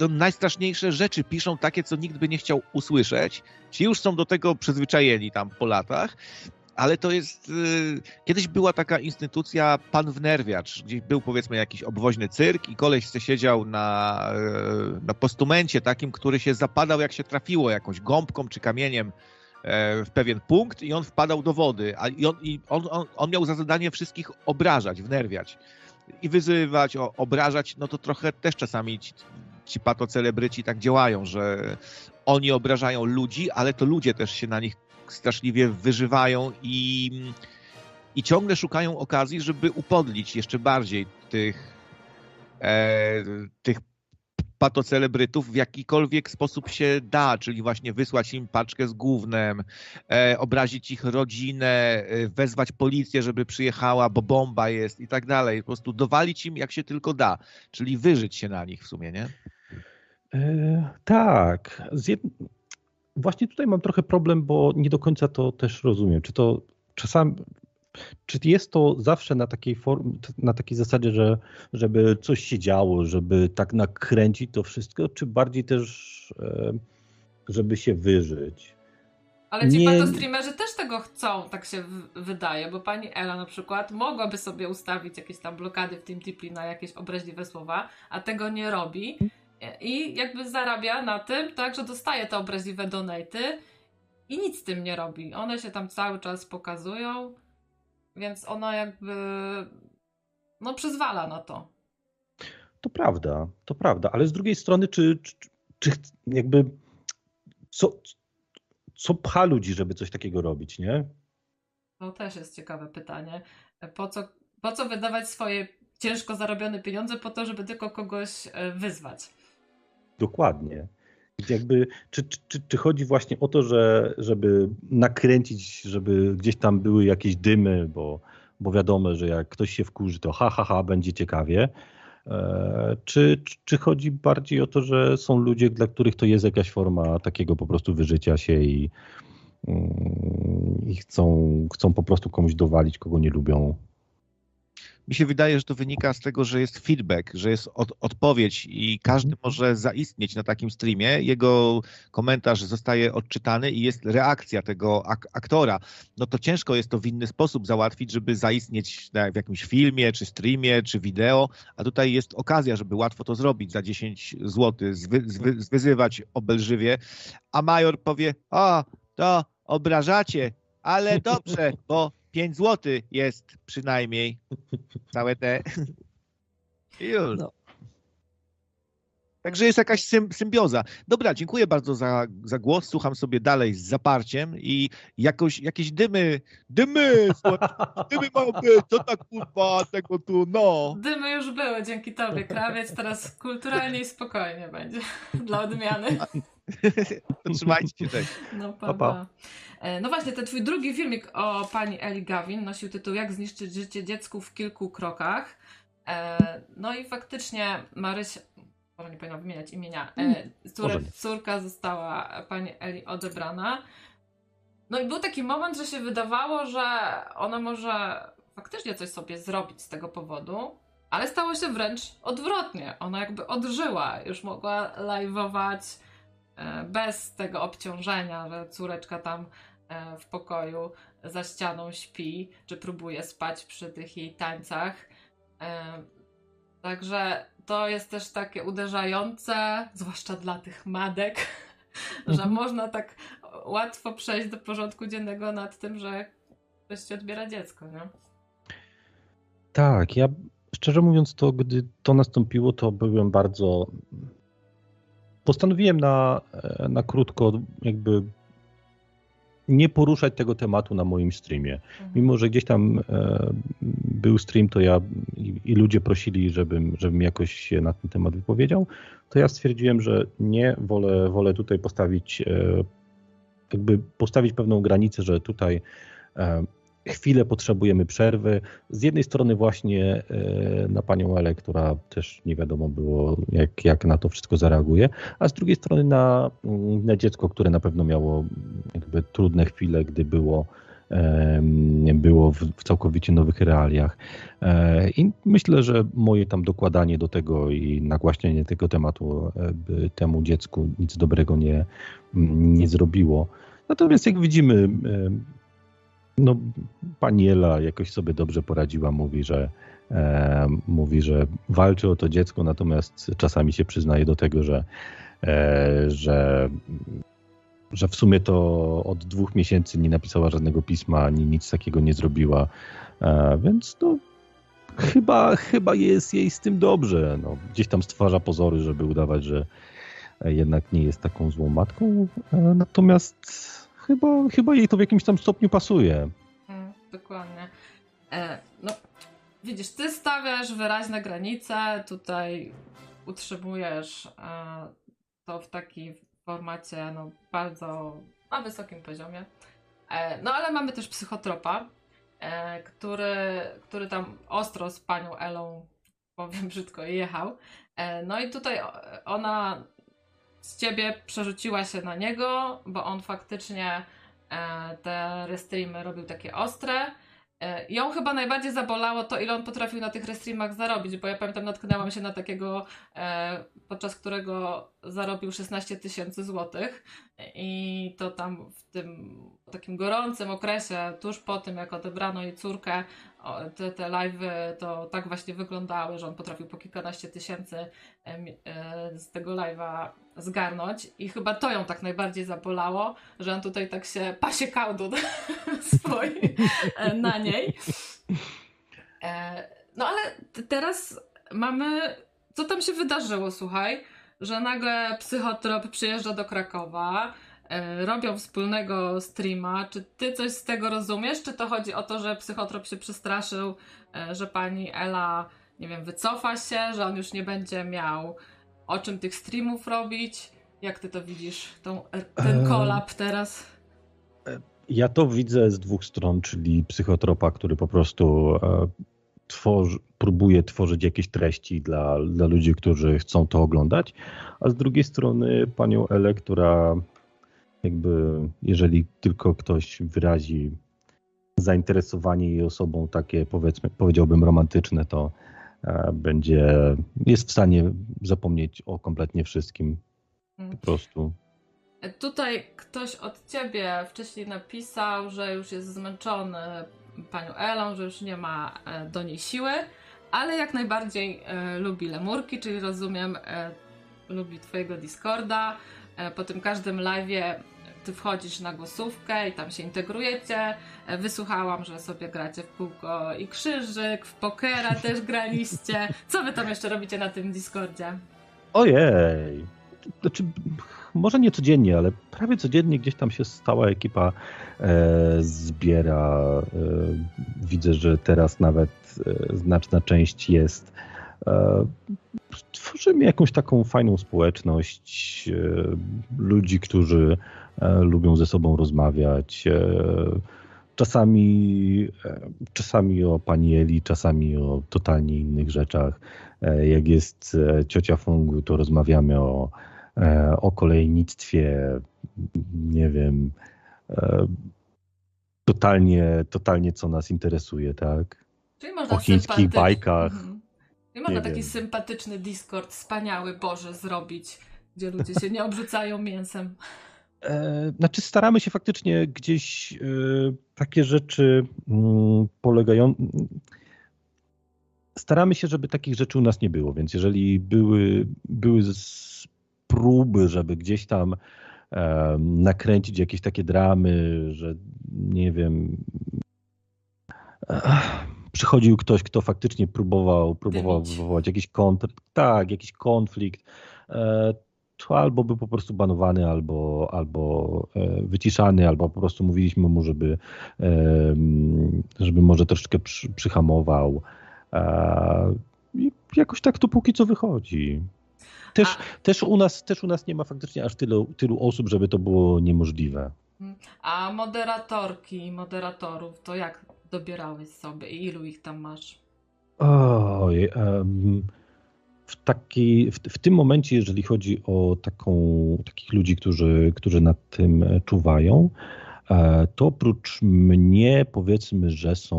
E, najstraszniejsze rzeczy piszą takie, co nikt by nie chciał usłyszeć. Ci już są do tego przyzwyczajeni tam po latach ale to jest. Y, kiedyś była taka instytucja pan wnerwiacz, gdzie był powiedzmy jakiś obwoźny cyrk i koleś se siedział na, y, na postumencie takim, który się zapadał jak się trafiło jakąś gąbką czy kamieniem e, w pewien punkt i on wpadał do wody. A i on, i on, on, on miał za zadanie wszystkich obrażać, wnerwiać i wyzywać, o, obrażać, no to trochę też czasami ci, ci patocelebryci tak działają, że oni obrażają ludzi, ale to ludzie też się na nich straszliwie wyżywają i, i ciągle szukają okazji, żeby upodlić jeszcze bardziej tych, e, tych patocelebrytów w jakikolwiek sposób się da, czyli właśnie wysłać im paczkę z gównem, e, obrazić ich rodzinę, e, wezwać policję, żeby przyjechała, bo bomba jest i tak dalej. Po prostu dowalić im jak się tylko da, czyli wyżyć się na nich w sumie, nie? E, tak. Jed właśnie tutaj mam trochę problem, bo nie do końca to też rozumiem. Czy to czasami, czy jest to zawsze na takiej form, na takiej zasadzie, że żeby coś się działo, żeby tak nakręcić to wszystko, czy bardziej też, e, żeby się wyżyć? Ale ci nie... streamerzy też tego chcą, tak się wydaje, bo pani Ela na przykład mogłaby sobie ustawić jakieś tam blokady w tym tipli na jakieś obraźliwe słowa, a tego nie robi i jakby zarabia na tym, tak, że dostaje te obraźliwe donaty i nic z tym nie robi. One się tam cały czas pokazują, więc ona jakby no przyzwala na to. To prawda, to prawda, ale z drugiej strony, czy, czy, czy jakby co, co pcha ludzi, żeby coś takiego robić, nie? To też jest ciekawe pytanie. Po co, po co wydawać swoje ciężko zarobione pieniądze po to, żeby tylko kogoś e, wyzwać? Dokładnie. Jakby, czy, czy, czy chodzi właśnie o to, że, żeby nakręcić, żeby gdzieś tam były jakieś dymy, bo, bo wiadomo, że jak ktoś się wkurzy, to ha, ha, ha, będzie ciekawie. E, czy, czy chodzi bardziej o to, że są ludzie, dla których to jest jakaś forma takiego po prostu wyżycia się i, mm, i chcą, chcą po prostu komuś dowalić, kogo nie lubią? Mi się wydaje, że to wynika z tego, że jest feedback, że jest od, odpowiedź i każdy mhm. może zaistnieć na takim streamie. Jego komentarz zostaje odczytany i jest reakcja tego ak aktora. No to ciężko jest to w inny sposób załatwić, żeby zaistnieć w jakimś filmie, czy streamie, czy wideo, a tutaj jest okazja, żeby łatwo to zrobić za 10 zł, zwy, zwy, zwyzywać obelżywie, a major powie, o, to obrażacie, ale dobrze, bo 5 zł jest przynajmniej całe te. Już. No. Także jest jakaś symbioza. Dobra, dziękuję bardzo za, za głos. Słucham sobie dalej z zaparciem i jakoś, jakieś dymy, dymy, dymy mają być, co tak kurwa, tego tu, no. Dymy już były dzięki tobie, krawiec. Teraz kulturalnie i spokojnie będzie dla odmiany. Trzymajcie się. Tak. No, pa, pa. pa. E, no właśnie, ten twój drugi filmik o pani Eli Gawin nosił tytuł Jak zniszczyć życie dziecku w kilku krokach. E, no i faktycznie Maryś, może nie powinna wymieniać imienia, e, córe, córka została pani Eli odebrana. No i był taki moment, że się wydawało, że ona może faktycznie coś sobie zrobić z tego powodu, ale stało się wręcz odwrotnie. Ona jakby odżyła, już mogła live'ować bez tego obciążenia, że córeczka tam w pokoju za ścianą śpi, czy próbuje spać przy tych jej tańcach. E, także to jest też takie uderzające, zwłaszcza dla tych madek, mhm. że można tak łatwo przejść do porządku dziennego nad tym, że ktoś ci odbiera dziecko, nie? Tak, ja szczerze mówiąc, to gdy to nastąpiło, to byłem bardzo. Postanowiłem na, na krótko, jakby nie poruszać tego tematu na moim streamie. Mhm. Mimo, że gdzieś tam e, był stream, to ja i, i, ludzie prosili, żebym, żebym jakoś się na ten temat wypowiedział, to ja stwierdziłem, że nie, wolę, wolę tutaj postawić, e, jakby postawić pewną granicę, że tutaj e, chwilę potrzebujemy przerwy. Z jednej strony właśnie e, na panią Elę, która też nie wiadomo było, jak, jak na to wszystko zareaguje, a z drugiej strony na, mm, na dziecko, które na pewno miało jakby trudne chwile, gdy było było w, całkowicie nowych realiach. E, I myślę, że moje tam dokładanie do tego i nagłaśnianie tego tematu temu dziecku nic dobrego nie, nie zrobiło. Natomiast jak widzimy, no, Paniela jakoś sobie dobrze poradziła, mówi, że e, mówi, że walczy o to dziecko, natomiast czasami się przyznaje do tego, że, e, że, że w sumie to od dwóch miesięcy nie napisała żadnego pisma, ani nic takiego nie zrobiła, e, więc no, chyba, chyba jest jej z tym dobrze. No, gdzieś tam stwarza pozory, żeby udawać, że jednak nie jest taką złą matką, e, natomiast chyba, chyba jej to w jakimś tam stopniu pasuje. Mm, dokładnie. E, no, widzisz, ty stawiasz wyraźne granice, tutaj utrzymujesz e, to w takim formacie no, bardzo na wysokim poziomie. E, no ale mamy też psychotropa, e, który, który tam ostro z panią Elą, powiem brzydko, jechał. E, no i tutaj ona z ciebie przerzuciła się na niego, bo on faktycznie e, te restreamy robił takie ostre. E, ją chyba najbardziej zabolało to, ile on potrafił na tych restreamach zarobić, bo ja pamiętam, natknęłam się na takiego, e, podczas którego zarobił 16 tysięcy złotych i to tam w tym takim gorącym okresie, tuż po tym, jak odebrano jej córkę, te, te live'y to tak właśnie wyglądały, że on potrafił po kilkanaście tysięcy e, z tego live'a zgarnąć i chyba to ją tak najbardziej zabolało, że on tutaj tak się pasiekał do swojej e, na niej. E, no ale teraz mamy, co tam się wydarzyło, słuchaj, że nagle psychotrop przyjeżdża do Krakowa, E, robią wspólnego streama. Czy ty coś z tego rozumiesz? Czy to chodzi o to, że psychotrop się przestraszył, e, że pani Ela, nie wiem, wycofa się, że on już nie będzie miał o czym tych streamów robić? Jak ty to widzisz, tą, ten kolap teraz? E, ja to widzę z dwóch stron, czyli psychotropa, który po prostu tworzy, próbuje tworzyć jakieś treści dla, dla ludzi, którzy chcą to oglądać, a z drugiej strony panią Elę, która jakby jeżeli tylko ktoś wyrazi zainteresowanie jej osobą takie powiedzmy, powiedziałbym romantyczne, to e, będzie, jest w stanie zapomnieć o kompletnie wszystkim. Po mm. prostu. Tutaj ktoś od ciebie wcześniej napisał, że już jest zmęczony panią Elą, że już nie ma e, do niej siły, ale jak najbardziej e, lubi lemurki, czyli rozumiem, lubi twojego Discorda. Po tym każdym live'ie ty wchodzisz na głosówkę i tam się integrujecie. E, wysłuchałam, że sobie gracie w kółko i krzyżyk, w pokera też graliście. Co wy tam jeszcze robicie na tym Discordzie? Ojej. Znaczy, może nie codziennie, ale prawie codziennie gdzieś tam się stała ekipa e, zbiera. E, widzę, że teraz nawet e, znaczna część jest. E, tworzymy jakąś taką fajną społeczność e, ludzi, którzy E, lubią ze sobą rozmawiać. Czasami, czasami o pani Eli, czasami o totalnie innych rzeczach. Jak jest ciocia Fungu, to rozmawiamy o, o kolejnictwie, nie wiem, totalnie, totalnie co nas interesuje, tak? Czyli można o chińskich bajkach. Mhm. I można taki wiem. sympatyczny Discord, wspaniały Boże, zrobić, gdzie ludzie się nie obrzucają mięsem. E, znaczy, staramy się faktycznie gdzieś e, takie rzeczy mm, polegają. Staramy się, żeby takich rzeczy u nas nie było, więc jeżeli były, były próby, żeby gdzieś tam e, nakręcić jakieś takie dramy, że nie wiem. Przychodził ktoś, kto faktycznie próbował, próbował wywołać jakiś konflikt, tak, jakiś konflikt, to albo był po prostu banowany, albo, albo e, wyciszany, albo po prostu mówiliśmy mu, żeby, żeby może troszeczkę przyhamował. I jakoś tak to póki co wychodzi. Też, też, u nas, też u nas nie ma faktycznie aż tylu, tylu osób, żeby to było niemożliwe. A moderatorki, moderatorów, to jak dobierałeś sobie i ilu ich tam masz? Oj, um, w, taki, w, w, tym momencie, jeżeli chodzi o taką, takich ludzi, którzy, którzy nad tym czuwają, e, to oprócz mnie powiedzmy, że są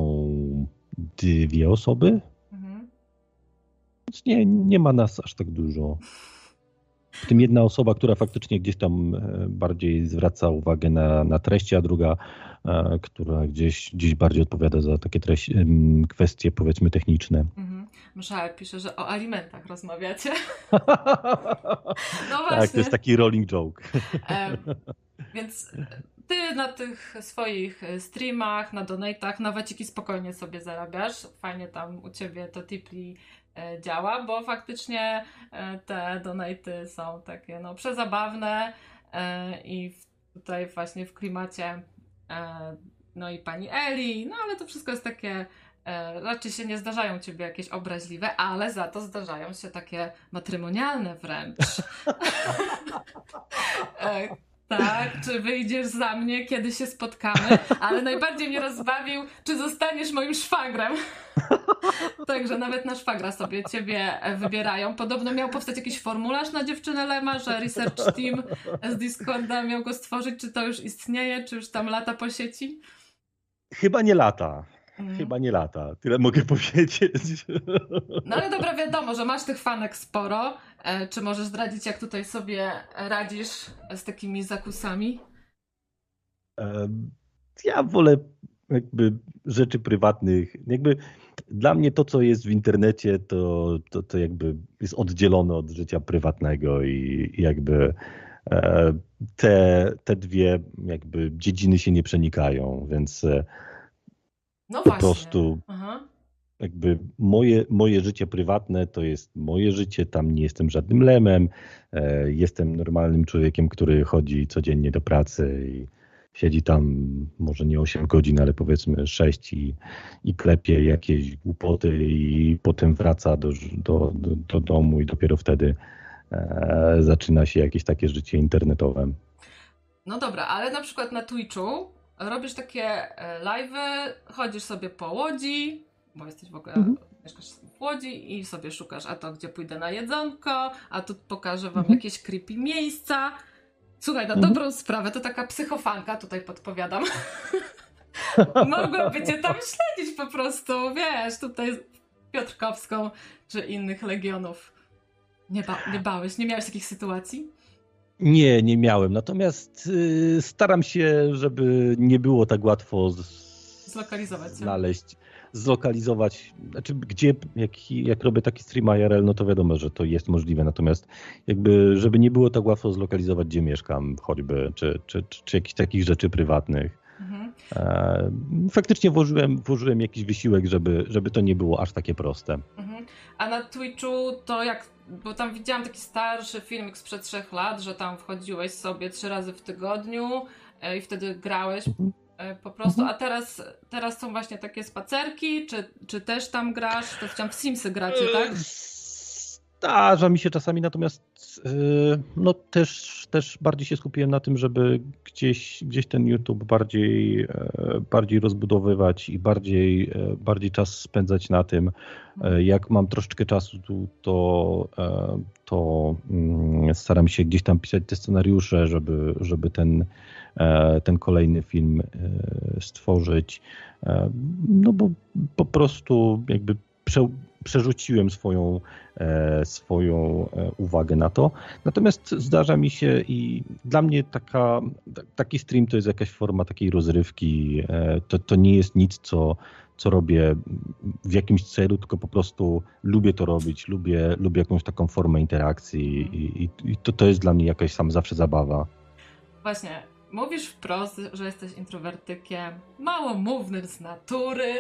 dwie osoby. Mhm. Więc nie, nie ma nas aż tak dużo. W tym jedna osoba, która faktycznie gdzieś tam e, bardziej zwraca uwagę na, na treści, a druga, e, która gdzieś, gdzieś bardziej odpowiada za takie treści, kwestie powiedzmy techniczne. Mhm. Pisze, że o alimentach rozmawiacie. no właśnie. Tak, to jest taki rolling joke. więc ty na tych swoich streamach, na donatach, na waciki spokojnie sobie zarabiasz. Fajnie tam u ciebie to Tipli e, działa, bo faktycznie e, te donaty są takie no przezabawne e, i tutaj właśnie w klimacie no i pani Eli, no ale to wszystko jest takie E, raczej się nie zdarzają ciebie jakieś obraźliwe, ale za to zdarzają się takie matrymonialne wręcz. tak, czy wyjdziesz za mnie, kiedy się spotkamy, ale najbardziej mnie rozbawił, czy zostaniesz moim szwagrem. Także nawet na szwagra sobie ciebie wybierają. Podobno miał powstać jakiś formularz na dziewczynę Lema, że research team z Discorda miał go stworzyć. Czy to już istnieje, czy już tam lata po sieci? Chyba nie lata. Mhm. Chyba nie lata, tyle mogę powiedzieć. No ale dobra, wiadomo, że masz tych fanek sporo. E, czy możesz zdradzić, jak tutaj sobie radzisz z takimi zakusami? Ja wolę jakby rzeczy prywatnych. Jakby dla mnie to, co jest w internecie, to, to, to jakby jest oddzielone od życia prywatnego i, i jakby e, te, te dwie jakby dziedziny się nie przenikają, więc e, no po właśnie. prostu Aha. Jakby moje, moje życie prywatne to jest moje życie, tam nie jestem żadnym lemem, e, jestem normalnym człowiekiem, który chodzi codziennie do pracy i siedzi tam może nie 8 godzin, ale powiedzmy 6 i, i klepie jakieś głupoty i potem wraca do, do, do, do domu i dopiero wtedy e, zaczyna się jakieś takie życie internetowe. No dobra, ale na przykład na Twitchu robisz takie e, live'y, chodzisz sobie po Łodzi, bo jesteś w ogóle, mhm. mieszkasz w Łodzi i sobie szukasz, a to gdzie pójdę na jedzonko, a tu pokażę wam mhm. jakieś creepy miejsca. Słuchaj, na mhm. dobrą sprawę, to taka psychofanka, tutaj podpowiadam. Mogłaby cię tam śledzić po prostu, wiesz, tutaj Piotrkowską czy innych legionów. Nie, ba nie bałeś? Nie miałeś takich sytuacji? Nie, nie miałem. Natomiast y, staram się, żeby nie było tak łatwo z, zlokalizować się. znaleźć, zlokalizować. Znaczy, gdzie, jak, jak robię taki stream IRL, no to wiadomo, że to jest możliwe. Natomiast jakby, żeby nie było tak łatwo zlokalizować, gdzie mieszkam, choćby, czy, czy, czy, czy jakichś takich rzeczy prywatnych. Mhm. E, faktycznie włożyłem, włożyłem jakiś wysiłek, żeby, żeby to nie było aż takie proste. Mhm. A na Twitchu to jak bo tam widziałam taki starszy filmik sprzed trzech lat, że tam wchodziłeś sobie trzy razy w tygodniu e, i wtedy grałeś mhm. E, po prostu, mhm. a teraz, teraz są właśnie takie spacerki, czy, czy też tam grasz? To chciałam w Simsy gracie, tak? Zdarza mi się czasami, natomiast yy, no też, też bardziej się skupiłem na tym, żeby gdzieś, gdzieś ten YouTube bardziej, e, bardziej rozbudowywać i bardziej, e, bardziej czas spędzać na tym. E, jak mam troszeczkę czasu, to, to mm, staram się gdzieś tam pisać te scenariusze, żeby, żeby ten, ten kolejny film stworzyć. No bo po prostu jakby prze, przerzuciłem swoją, e, swoją e, uwagę na to. Natomiast zdarza mi się i dla mnie taka, taki stream to jest jakaś forma takiej rozrywki. E, to, to nie jest nic, co, co robię w jakimś celu, tylko po prostu lubię to robić, lubię, lubię jakąś taką formę interakcji i, i, i to, to jest dla mnie jakaś sam zawsze zabawa. Właśnie, mówisz wprost, że jesteś introwertykiem, małomównym z natury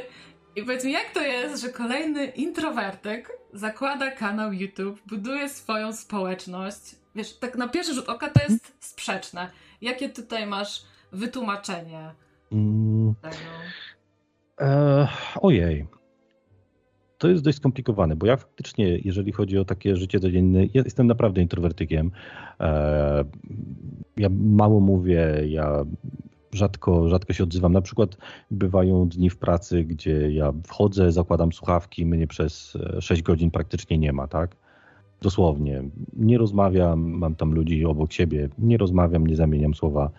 i powiedz mi, jak to jest, że kolejny introwertyk zakłada kanał YouTube, buduje swoją społeczność? Wiesz, tak na pierwszy rzut oka to jest sprzeczne. Jakie tutaj masz wytłumaczenie mm. tego? E, ojej. To jest dość skomplikowane, bo ja faktycznie, jeżeli chodzi o takie życie codzienne, jestem naprawdę introwertykiem. E, ja mało mówię, ja rzadko, rzadko się odzywam. Na przykład bywają dni w pracy, gdzie ja wchodzę, zakładam słuchawki, mnie przez 6 e, godzin praktycznie nie ma, tak? Dosłownie. Nie rozmawiam, mam tam ludzi obok siebie, nie rozmawiam, nie zamieniam słowa,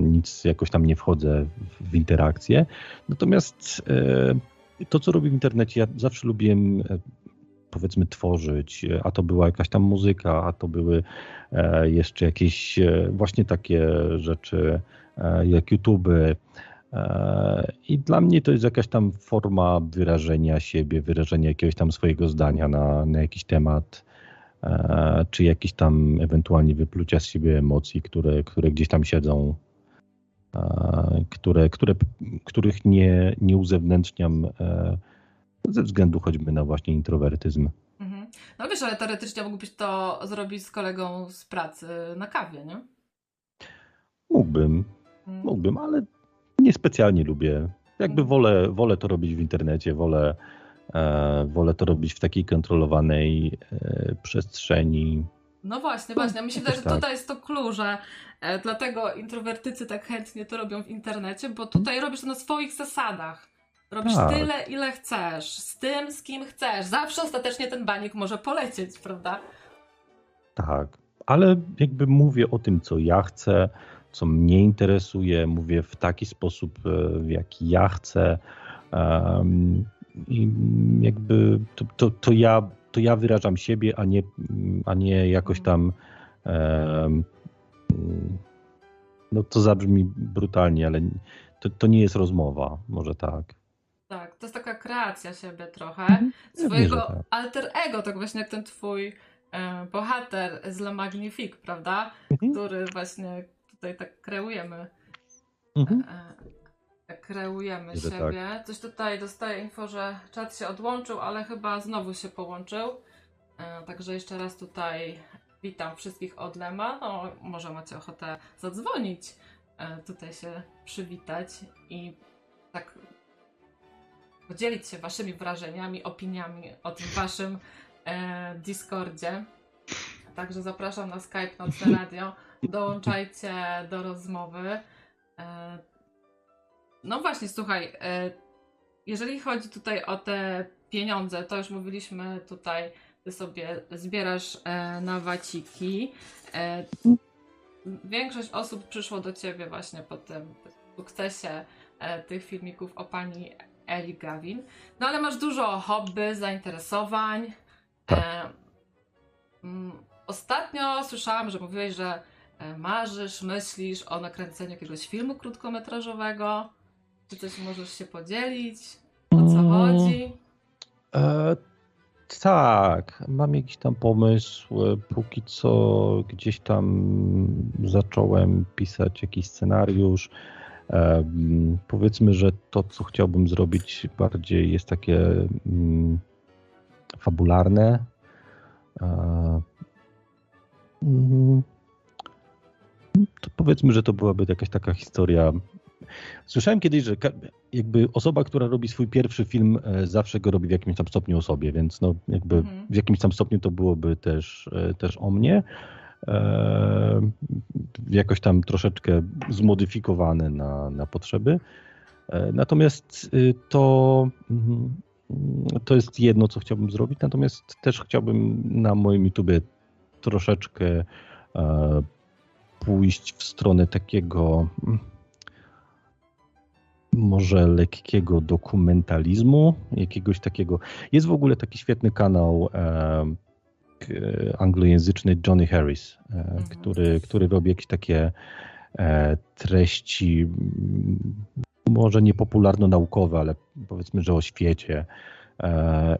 nic jakoś tam nie wchodzę w, interakcję. Natomiast e, to, co robię w internecie, ja zawsze lubiłem e, powiedzmy tworzyć, a to była jakaś tam muzyka, a to były jeszcze jakieś właśnie takie rzeczy E, jak YouTube. E, I dla mnie to jest jakaś tam forma wyrażenia siebie, wyrażenia jakiegoś tam swojego zdania na, na jakiś temat, e, czy jakiś tam ewentualnie wyplucia z siebie emocji, które, które gdzieś tam siedzą, które, które, których nie, nie uzewnętrzniam ze względu choćby na właśnie introwertyzm. Mhm. No wiesz, ale teoretycznie mógłbyś to zrobić z kolegą z pracy na kawie, nie? Mógłbym. Mm. Mógłbym, ale niespecjalnie lubię. Jakby mm. wolę, wolę to robić w internecie, wolę, e, wolę to robić w takiej kontrolowanej e, przestrzeni. No właśnie, właśnie. Myślę, że tak. tutaj jest to clue, że e, dlatego introwertycy tak chętnie to robią w internecie, bo tutaj robisz to na swoich zasadach. Robisz tak. tyle, ile chcesz, z tym, z kim chcesz. Zawsze ostatecznie ten banik może polecieć, prawda? Tak, ale jakby mówię o tym, co ja chcę, co mnie interesuje, mówię w taki sposób, e, w jaki ja chcę. I jakby to, to, to, ja, to ja wyrażam siebie, a nie, a nie jakoś tam. No to zabrzmi brutalnie, ale to, to nie jest rozmowa, może tak. Tak, to jest taka kreacja siebie trochę, mhm. swojego ja tak. alter ego, tak właśnie jak ten twój e, bohater z La Magnifique, prawda? Mhm. Który właśnie tutaj tak kreujemy. Mhm. E, e, kreujemy Idę siebie. Tak. Coś tutaj dostaję info, że czat się odłączył, ale chyba znowu się połączył. E, także jeszcze raz tutaj witam wszystkich od Lema. No, może macie ochotę zadzwonić, tutaj się przywitać i tak podzielić się waszymi wrażeniami, opiniami o tym waszym Discordzie. Także zapraszam na Skype Nocne Radio dołączajcie do rozmowy. E, no właśnie, słuchaj, e, jeżeli chodzi tutaj o te pieniądze, to już mówiliśmy tutaj, ty sobie zbierasz e, na waciki. Większość osób przyszło do ciebie właśnie po tym sukcesie tych filmików o pani Eli Gawin. No ale masz dużo hobby, zainteresowań. Tak. Ostatnio słyszałam, że mówiłeś, że E, marzysz, myślisz o nakręceniu jakiegoś filmu krótkometrażowego? Czy coś możesz się podzielić? O co mm. chodzi? E, tak, mam jakiś tam pomysł. Póki co gdzieś tam zacząłem pisać jakiś scenariusz. E, powiedzmy, że to, co chciałbym zrobić, bardziej jest takie mm, fabularne. E, mm, to powiedzmy, że to byłaby jakaś taka historia słyszałem kiedyś, że jakby osoba, która robi swój pierwszy film, e, zawsze go robi w jakimś tam stopniu o sobie, więc no jakby mhm. w jakimś tam stopniu to byłoby też, e, też o mnie. E, jakoś tam troszeczkę zmodyfikowane na, na potrzeby. E, natomiast y, to, mhm, to jest jedno, co chciałbym zrobić, natomiast też chciałbym na moim YouTubie troszeczkę e, pójść w stronę takiego mm, może lekkiego dokumentalizmu, jakiegoś takiego. Jest w ogóle taki świetny kanał anglojęzyczny Johnny Harris, mhm. który, który robi jakieś takie treści może nie popularno-naukowe, ale powiedzmy, że o świecie. E,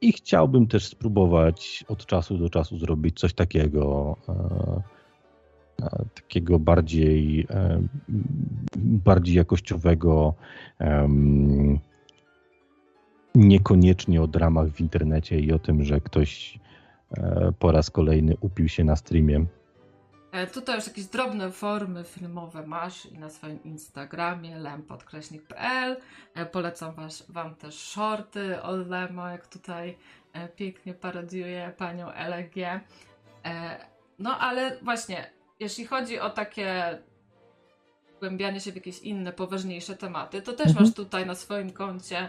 I chciałbym też spróbować od czasu do czasu zrobić coś takiego, e, e, takiego bardziej, bardziej jakościowego, niekoniecznie o dramach w internecie i o tym, że ktoś po raz kolejny upił się na streamie. E, tutaj już jakieś drobne formy filmowe masz na swoim Instagramie lempodkreśnik.pl. E, polecam was, Wam też shorty od Lemo, jak tutaj e, pięknie parodiuje panią LG. No ale właśnie, jeśli chodzi o takie wgłębianie się w jakieś inne, poważniejsze tematy, to też mhm. masz tutaj na swoim koncie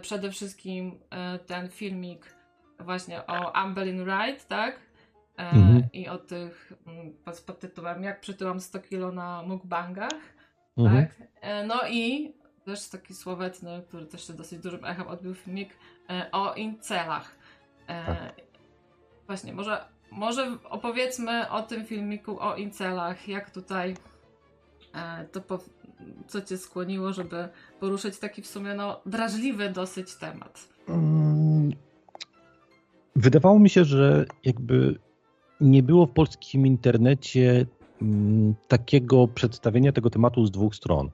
przede wszystkim ten filmik właśnie o Amberlin Wright, tak? E, mhm. i o tych mm, pod tytułem Jak przytyłam 100 kilo na mukbangach. Mhm. Tak? E, no i też taki słowetny, który też się dosyć dużym echem odbił filmik e, o incelach. Tak. Właśnie, może, może opowiedzmy o tym filmiku o incelach, jak tutaj to po, co cię skłoniło, żeby poruszyć taki w sumie no, drażliwy dosyć temat. Mm. Wydawało mi się, że jakby nie było w polskim internecie mm, takiego przedstawienia tego tematu z dwóch stron.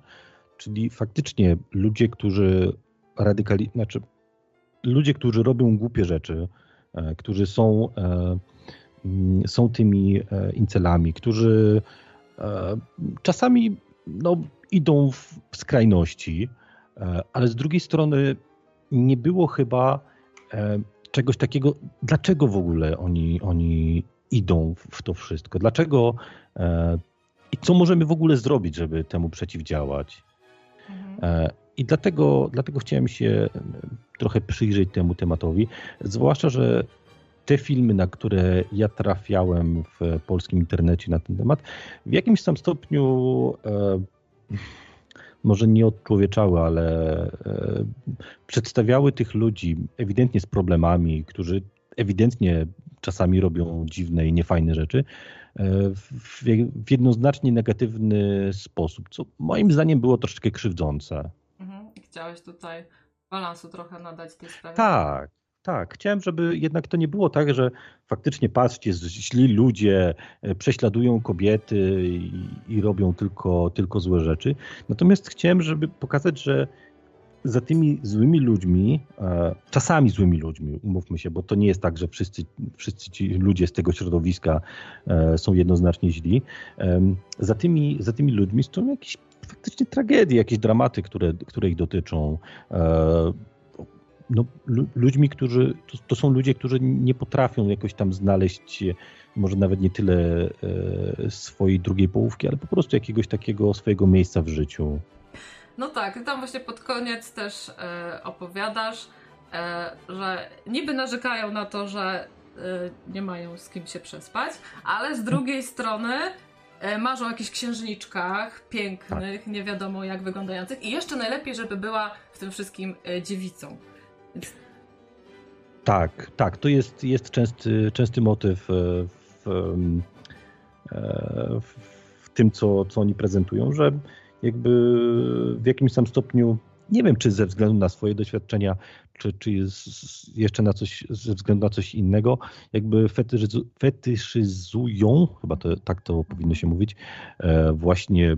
Czyli faktycznie ludzie, którzy radykali, znaczy ludzie, którzy robią głupie rzeczy, e, którzy są, e, są tymi e, incelami, którzy czasami no, idą w skrajności, ale z drugiej strony nie było chyba czegoś takiego, dlaczego w ogóle oni, oni idą w to wszystko? Dlaczego e, i co możemy w ogóle zrobić, żeby temu przeciwdziałać? Mhm. E, I dlatego, dlatego chciałem się trochę przyjrzeć temu tematowi, zwłaszcza, że te filmy, na które ja trafiałem w polskim internecie na ten temat, w jakimś tam stopniu e, może nie odczłowieczały, ale e, przedstawiały tych ludzi ewidentnie z problemami, którzy ewidentnie czasami robią dziwne i niefajne rzeczy e, w, w jednoznacznie negatywny sposób, co moim zdaniem było troszeczkę krzywdzące. Mhm. Chciałeś tutaj balansu trochę nadać tej sprawie. Tak, tak. Chciałem, żeby jednak to nie było tak, że faktycznie patrzcie, źli ludzie e, prześladują kobiety i, i robią tylko, tylko złe rzeczy. Natomiast chciałem, żeby pokazać, że za tymi złymi ludźmi, e, czasami złymi ludźmi, umówmy się, bo to nie jest tak, że wszyscy, wszyscy ci ludzie z tego środowiska e, są jednoznacznie źli. Za tymi, za tymi ludźmi są jakieś faktycznie tragedie, jakieś dramaty, które, które ich dotyczą. E, no, ludźmi, którzy, to, to, są ludzie, którzy nie potrafią jakoś tam znaleźć może nawet nie tyle swojej drugiej połówki, ale po prostu jakiegoś takiego swojego miejsca w życiu. No tak, tam właśnie pod koniec też e, opowiadasz, e, że niby narzekają na to, że e, nie mają z kim się przespać, ale z drugiej strony e, marzą o jakichś księżniczkach pięknych, nie wiadomo jak wyglądających i jeszcze najlepiej, żeby była w tym wszystkim e, dziewicą. Tak, tak, to jest, jest częsty, częsty motyw e, w, w, w tym, co, co oni prezentują, że jakby w jakimś tam stopniu, nie wiem czy ze względu na swoje doświadczenia, czy, czy jeszcze na coś, ze względu na coś innego, jakby fetyszyzu, fetyszyzują, chyba to, tak to powinno się mówić, e, właśnie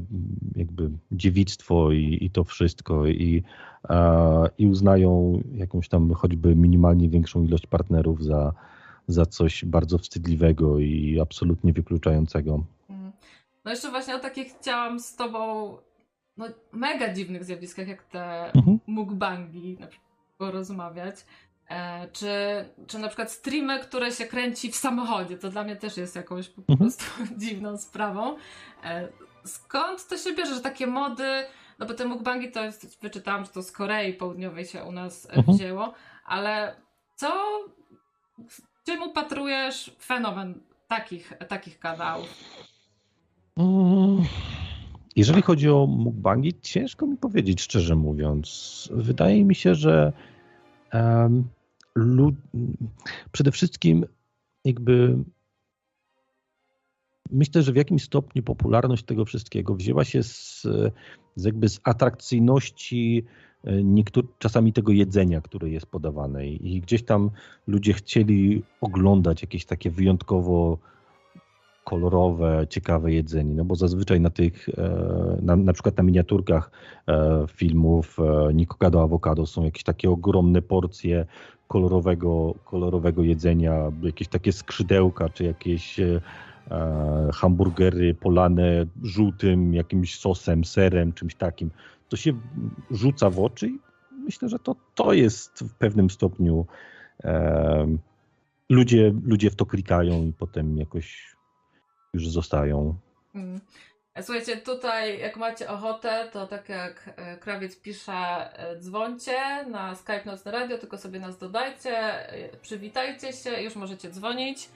jakby dziewictwo i, i to wszystko i, i uznają jakąś tam choćby minimalnie większą ilość partnerów za, za coś bardzo wstydliwego i absolutnie wykluczającego. Mhm. No jeszcze właśnie o takie chciałam z tobą no, mega dziwnych zjawiskach, jak te mhm. mukbangi, porozmawiać. E, czy, czy na przykład streamy, które się kręci w samochodzie, to dla mnie też jest jakąś po mhm. prostu dziwną sprawą. E, skąd to się bierze, że takie mody, no bo te mukbangi to jest, wyczytałam, że to z Korei Południowej się u nas mhm. wzięło, ale co, czym upatrujesz fenomen takich, takich kanałów? Mm, jeżeli chodzi o mukbangi, ciężko mi powiedzieć, szczerze mówiąc. Wydaje mi się, że um, lud... przede wszystkim jakby myślę, że w jakimś stopniu popularność tego wszystkiego wzięła się z, z jakby z atrakcyjności e, niektórych, czasami tego jedzenia, które jest podawane i gdzieś tam ludzie chcieli oglądać jakieś takie wyjątkowo kolorowe, ciekawe jedzenie, no bo zazwyczaj na tych, e, na, na przykład na miniaturkach e, filmów Niko do Awokado są jakieś takie ogromne porcje kolorowego, kolorowego jedzenia, jakieś takie skrzydełka, czy jakieś e, hamburgery polane żółtym jakimś sosem, serem, czymś takim. To się rzuca w oczy i myślę, że to, to jest w pewnym stopniu e, ludzie, ludzie w to klikają i potem jakoś już zostają. Mm. Słuchajcie, tutaj jak macie ochotę, to tak jak e, krawiec pisze, e, dzwońcie na Skype Nocne Radio, tylko sobie nas dodajcie, e, przywitajcie się, już możecie dzwonić.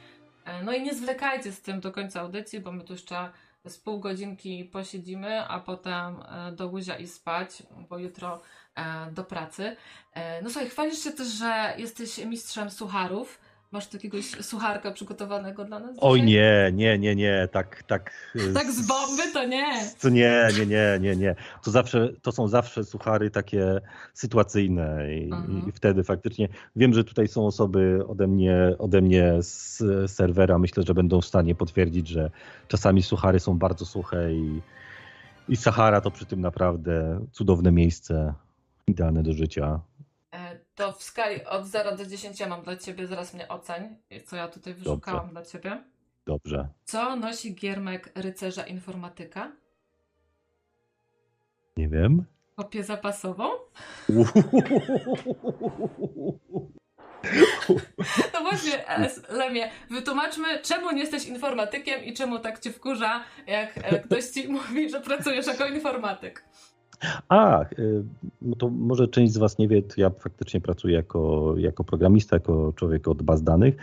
No i nie zwlekajcie z tym do końca audycji, bo my tu jeszcze z pół godzinki posiedzimy, a potem do łóża i spać, bo jutro do pracy. No słuchaj, chwalisz się też, że jesteś mistrzem sucharów. Masz takiegoś sucharka przygotowanego dla nas? Oj nie, nie, nie, nie, tak, tak. Tak z bomby to nie. To nie, nie, nie, nie, nie. To zawsze, to są zawsze suchary takie sytuacyjne i, mhm. i wtedy faktycznie wiem, że tutaj są osoby ode mnie, ode mnie z serwera, myślę, że będą w stanie potwierdzić, że czasami suchary są bardzo suche i, i Sahara to przy tym naprawdę cudowne miejsce, idealne do życia. To w skali od 0 do 10 ja mam dla ciebie, zaraz mnie oceń, co ja tutaj wyszukałam Dobrze. dla ciebie. Dobrze. Co nosi giermek rycerza informatyka? Nie wiem. Kopię zapasową? No właśnie, Lemie, wytłumaczmy, czemu nie jesteś informatykiem i czemu tak cię wkurza, jak ktoś ci mówi, że pracujesz jako informatyk. A, y, no to może część z Was nie wie, ja faktycznie pracuję jako, jako programista, jako człowiek od baz danych.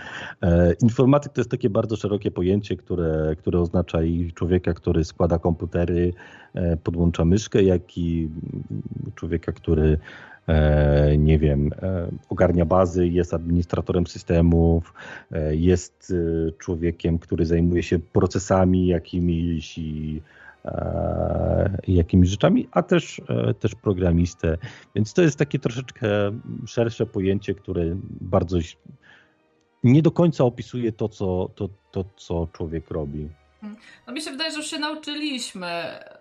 E, informatyk to jest takie bardzo szerokie pojęcie, które, które oznacza i człowieka, który składa komputery, e, podłącza myszkę, jak i człowieka, który e, nie wiem, ogarnia bazy, jest administratorem systemów, jest człowiekiem, który zajmuje się procesami jakimiś i jakimiś rzeczami, a też, e, też programistę. Więc to jest takie troszeczkę szersze pojęcie, które bardzo nie do końca opisuje to, co, to, to, co człowiek robi. Hmm. No mi się wydaje, że już się nauczyliśmy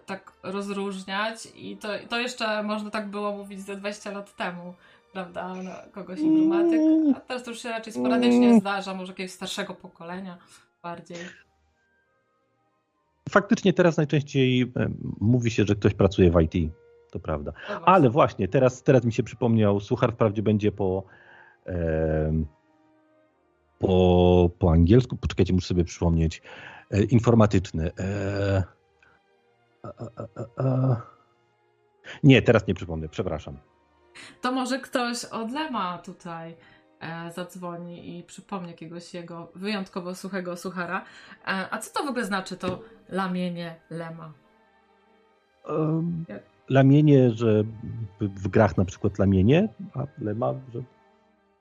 tak rozróżniać i to, to jeszcze można tak było mówić ze 20 lat temu, prawda, no, kogoś informatyk, a teraz to już się raczej sporadycznie zdarza, może jakiegoś starszego pokolenia bardziej. Faktycznie teraz najczęściej e, mówi się, że ktoś pracuje w IT. To prawda. No Ale właśnie, teraz, teraz mi się przypomniał, Suchar wprawdzie będzie po, e, po, po angielsku, poczekajcie, muszę sobie przypomnieć, e, informatyczny. E, nie, teraz nie przypomnę, przepraszam. To może ktoś od Lema tutaj zadzwoni i przypomni jakiegoś jego wyjątkowo suchego suchara. E, a co to w ogóle znaczy to lamienie lema? Um, lamienie, że w grach na przykład lamienie, a lema, że,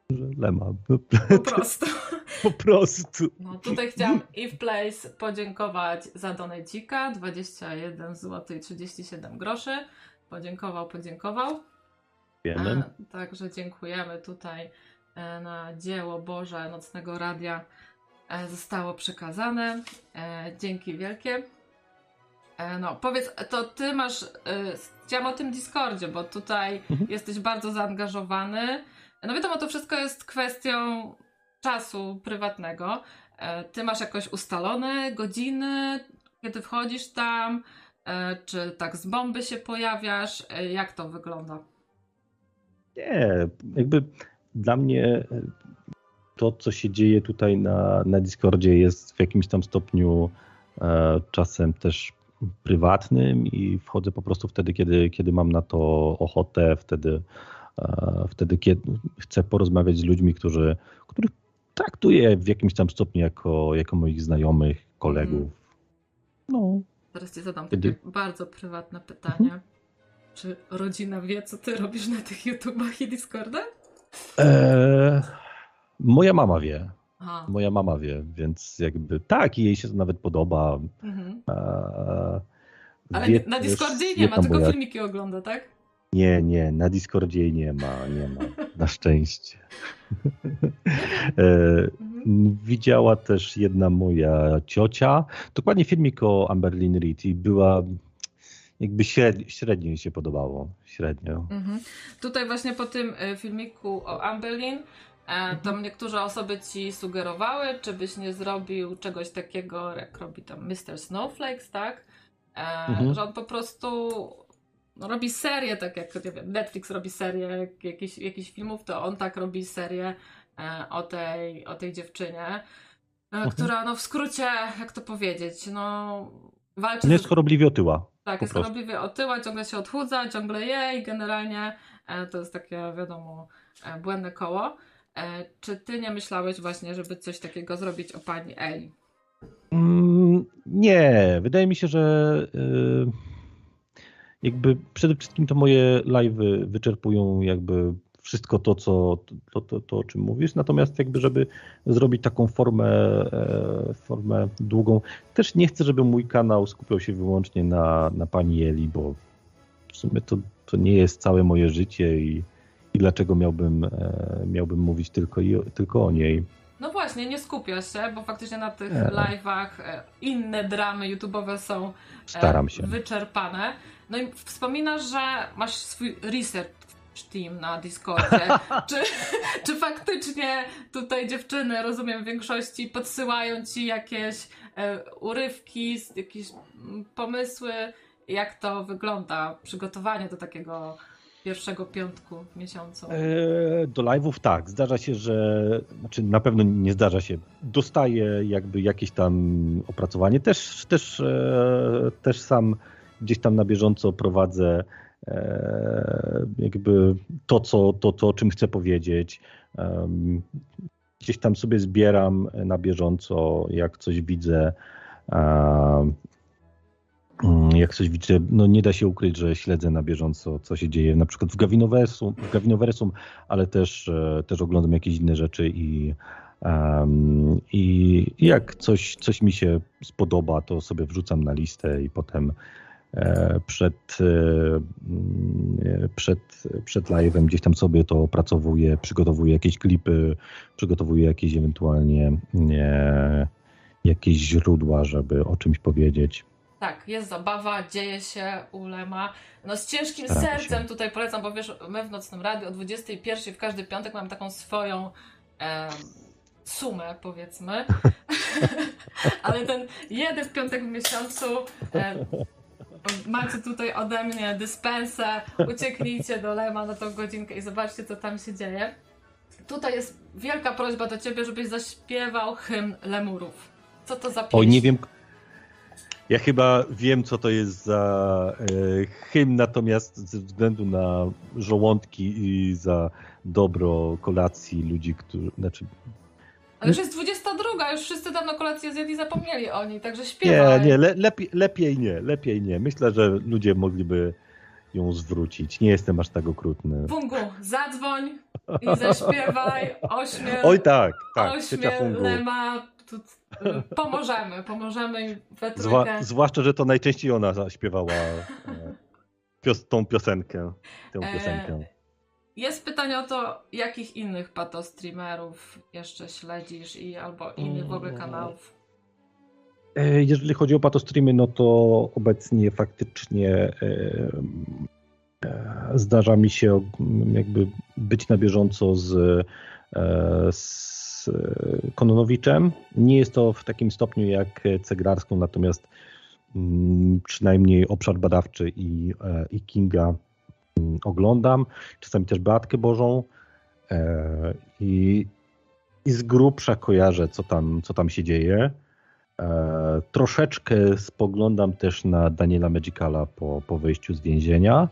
że lema. Po prostu. po prostu. No tutaj chciałam i w Place podziękować za donajcika 21 zł i 37 groszy. Podziękował, podziękował. Wiemy. E, także dziękujemy tutaj E, na dzieło Boże Nocnego Radia e, zostało przekazane. E, dzięki wielkie. No, powiedz, to ty masz. Chciałam o tym Discordzie, bo tutaj mhm. jesteś bardzo zaangażowany. No wiadomo, to wszystko jest kwestią czasu prywatnego. Ty masz jakoś ustalone godziny, kiedy wchodzisz tam, E, czy tak z bomby się pojawiasz? E, jak to wygląda? Nie, jakby dla mnie to, co się dzieje tutaj na, na Discordzie, jest w jakimś tam stopniu e, czasem też prywatnym i wchodzę po prostu wtedy, kiedy, kiedy mam na to ochotę, wtedy, e, wtedy kiedy chcę porozmawiać z ludźmi, którzy, których traktuję w jakimś tam stopniu jako, jako moich znajomych, kolegów. Mm. No. Teraz ci zadam kiedy... takie bardzo prywatne pytanie. Mhm. Czy rodzina wie, co ty robisz na tych YouTubach i Discordach? Eee, moja mama wie. Aha. Moja mama wie, więc jakby tak, jej się to nawet podoba. Mhm. Eee, Ale wie, na Discordzie nie ma, tylko moja... filmiki ogląda, tak? Nie, nie, na Discordzie nie ma, nie ma, na szczęście. e, mhm. Widziała też jedna moja ciocia, dokładnie filmik o Amberlin Reed i była jakby średnio, średnio mi się podobało, średnio. Mhm. Tutaj właśnie po tym e, filmiku o Amberlin e, to mhm. niektóre osoby ci sugerowały, czy byś nie zrobił czegoś takiego, jak robi tam Mr. Snowflakes, tak? E, mhm. Że on po prostu no, robi serię, tak jak wiem, Netflix robi serię jakichś, jakichś filmów, to on tak robi serię o tej, o tej dziewczynie, mhm. która no w skrócie, jak to powiedzieć, no walczy... Nie jest chorobliwie otyła. Tak, jest chorobliwie otyła, ciągle się odchudza, ciągle je i generalnie e, to jest takie, wiadomo, e, błędne koło. E, czy ty nie myślałeś właśnie, żeby coś takiego zrobić o pani Eli? Mm, nie, wydaje mi się, że jakby przede wszystkim to moje live'y wyczerpują jakby wszystko to, co, to, to, to, o czym mówisz, natomiast jakby, żeby zrobić taką formę, e, formę długą, też nie chcę, żeby mój kanał skupiał się wyłącznie na, na pani Eli, bo w sumie to, to nie jest całe moje życie i, i dlaczego miałbym, e, miałbym mówić tylko, i, tylko o niej. No właśnie, nie skupiasz się, bo faktycznie na tych live'ach e, inne dramy YouTube'owe są Staram się. wyczerpane. No i wspominasz, że masz swój research Team na Discordzie. czy, czy faktycznie tutaj dziewczyny, rozumiem, w większości podsyłają ci jakieś e, urywki, jakieś mm, pomysły, jak to wygląda, przygotowanie do takiego pierwszego piątku w miesiącu? E, do live'ów tak. Zdarza się, że, znaczy na pewno nie zdarza się. Dostaję jakby jakieś tam opracowanie. Też, też, e, też sam gdzieś tam na bieżąco prowadzę jakby to, co, to, to, o czym chcę powiedzieć. Gdzieś tam sobie zbieram na bieżąco, jak coś widzę. Mm, jak coś widzę, no nie da się ukryć, że śledzę na bieżąco, co się dzieje na przykład w Gavinoversum, w Gavinoversum ale też, e, też oglądam jakieś inne rzeczy i, um, i jak coś, coś mi się spodoba, to sobie wrzucam na listę i potem E, przed, e, mm, przed, przed live'em gdzieś tam sobie to opracowuję, przygotowuję jakieś klipy, przygotowuję jakieś ewentualnie nie, jakieś źródła, żeby o czymś powiedzieć. Tak, jest zabawa, dzieje się u Lema. No z ciężkim Staram sercem się. tutaj polecam, bo wiesz, my w Nocnym Radiu o 21 w każdy piątek mam taką swoją e, sumę, powiedzmy. Ale ten jeden piątek w miesiącu e, macie tutaj ode mnie dyspensę, ucieknijcie do Lema na tą godzinkę i zobaczcie, co tam się dzieje. Tutaj jest wielka prośba do ciebie, żebyś zaśpiewał hymn lemurów. Co to za pieśń? O, nie wiem. Ja chyba wiem, co to jest za e, hymn, natomiast ze względu na żołądki i za dobro kolacji ludzi, którzy, znaczy ale już jest 22, już wszyscy na kolację zjedli zapomnieli o niej, także śpiewaj. Nie, nie, le, lepiej, lepiej nie, lepiej nie. Myślę, że ludzie mogliby ją zwrócić. Nie jestem aż tak okrutny. Fungu, zadzwoń i zaśpiewaj, ośmiel. Oj tak, tak. Ośmiel, Lema, tu, pomożemy, pomożemy we Zwa, zwłaszcza, że to najczęściej ona zaśpiewała e, pios, tą piosenkę. Tę e, piosenkę. E jest pytanie o to, jakich innych patostreamerów jeszcze śledzisz i albo innych w ogóle mm. kanałów? E, jeżeli chodzi o patostreamy, no to obecnie faktycznie e, e, zdarza mi się jakby być na bieżąco z, z Kononowiczem. Nie jest to w takim stopniu jak Ceglarską, natomiast mm, przynajmniej obszar badawczy i, i Kinga oglądam, czasami też Beatkę Bożą i, i z grubsza kojarzę, co tam, co tam się dzieje. Troszeczkę spoglądam też na Daniela Magicala po, po wyjściu z więzienia.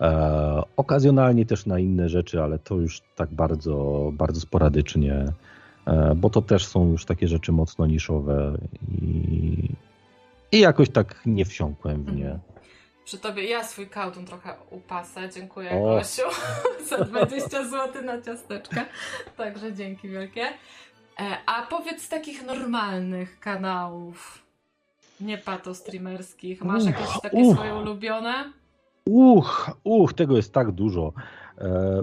E, okazjonalnie też na inne rzeczy, ale to już tak bardzo, bardzo sporadycznie, e, bo to też są już takie rzeczy mocno niszowe i, i jakoś tak nie wsiąkłem w nie. Przy tobie ja swój kałdun trochę upasę. Dziękuję o. Gosiu za 20 zł na ciasteczkę. Także dzięki wielkie. E, a powiedz z takich normalnych kanałów, nie pato streamerskich, masz jakieś takie swoje ulubione? Uch, uch, tego jest tak dużo. E,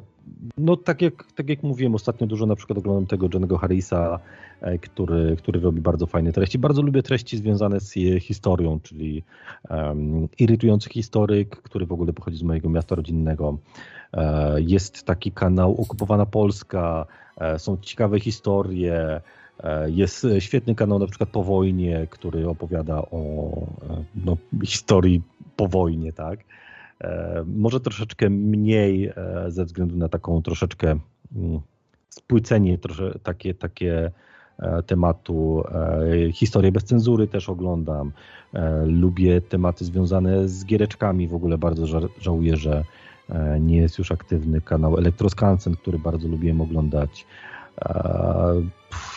no tak jak, tak jak mówiłem, ostatnio dużo na przykład oglądam tego Jennego Harrisa, e, który, który robi bardzo fajne treści. Bardzo lubię treści związane z historią, czyli um, irytujący historyk, który w ogóle pochodzi z mojego miasta rodzinnego. E, jest taki kanał Okupowana Polska, są ciekawe historie, jest świetny kanał na przykład po wojnie, który opowiada o no, historii po wojnie, tak? E, może troszeczkę mniej e, ze względu na taką troszeczkę mm, spłycenie trosze, takie, takie e, tematu. Historię bez cenzury też oglądam. Lubię tematy związane z giereczkami. W ogóle bardzo żałuję, że nie jest już aktywny kanał Elektroskansen, który bardzo lubiłem oglądać.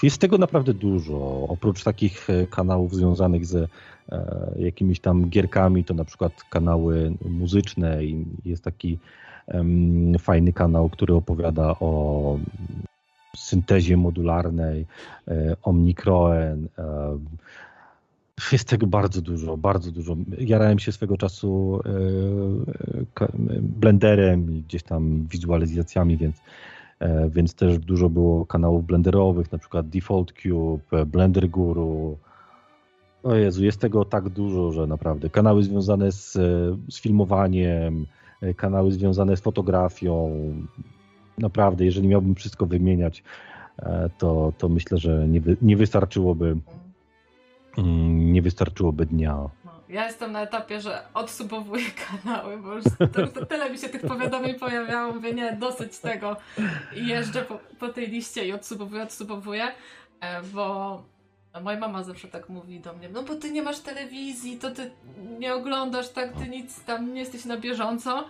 Jest tego naprawdę dużo. Oprócz takich kanałów związanych ze E, jakimiś tam gierkami, to na przykład kanały muzyczne i jest taki fajny kanał, który opowiada o syntezie modularnej, e, Omnikroen. E, jest tego bardzo dużo, bardzo dużo. Jarałem się swego czasu blenderem i gdzieś tam wizualizacjami, więc, więc też dużo było kanałów blenderowych, na przykład Default Cube, Blender Guru, o Jezu, jest tego tak dużo, że naprawdę. Kanały związane z, z filmowaniem, e, kanały związane z fotografią. Naprawdę, jeżeli miałbym wszystko wymieniać, e, to, to myślę, że nie, nie wystarczyłoby mm, nie wystarczyłoby dnia. Ja jestem na etapie, że odsubowuję kanały, bo już tyle mi się tych powiadomień pojawiało, mówię nie, dosyć tego i jeżdżę po, po tej liście i odsubowuję, odsubowuję, e, bo moja mama zawsze tak mówi do mnie, no bo ty nie masz telewizji, to ty nie oglądasz tak, ty nic tam nie jesteś na bieżąco.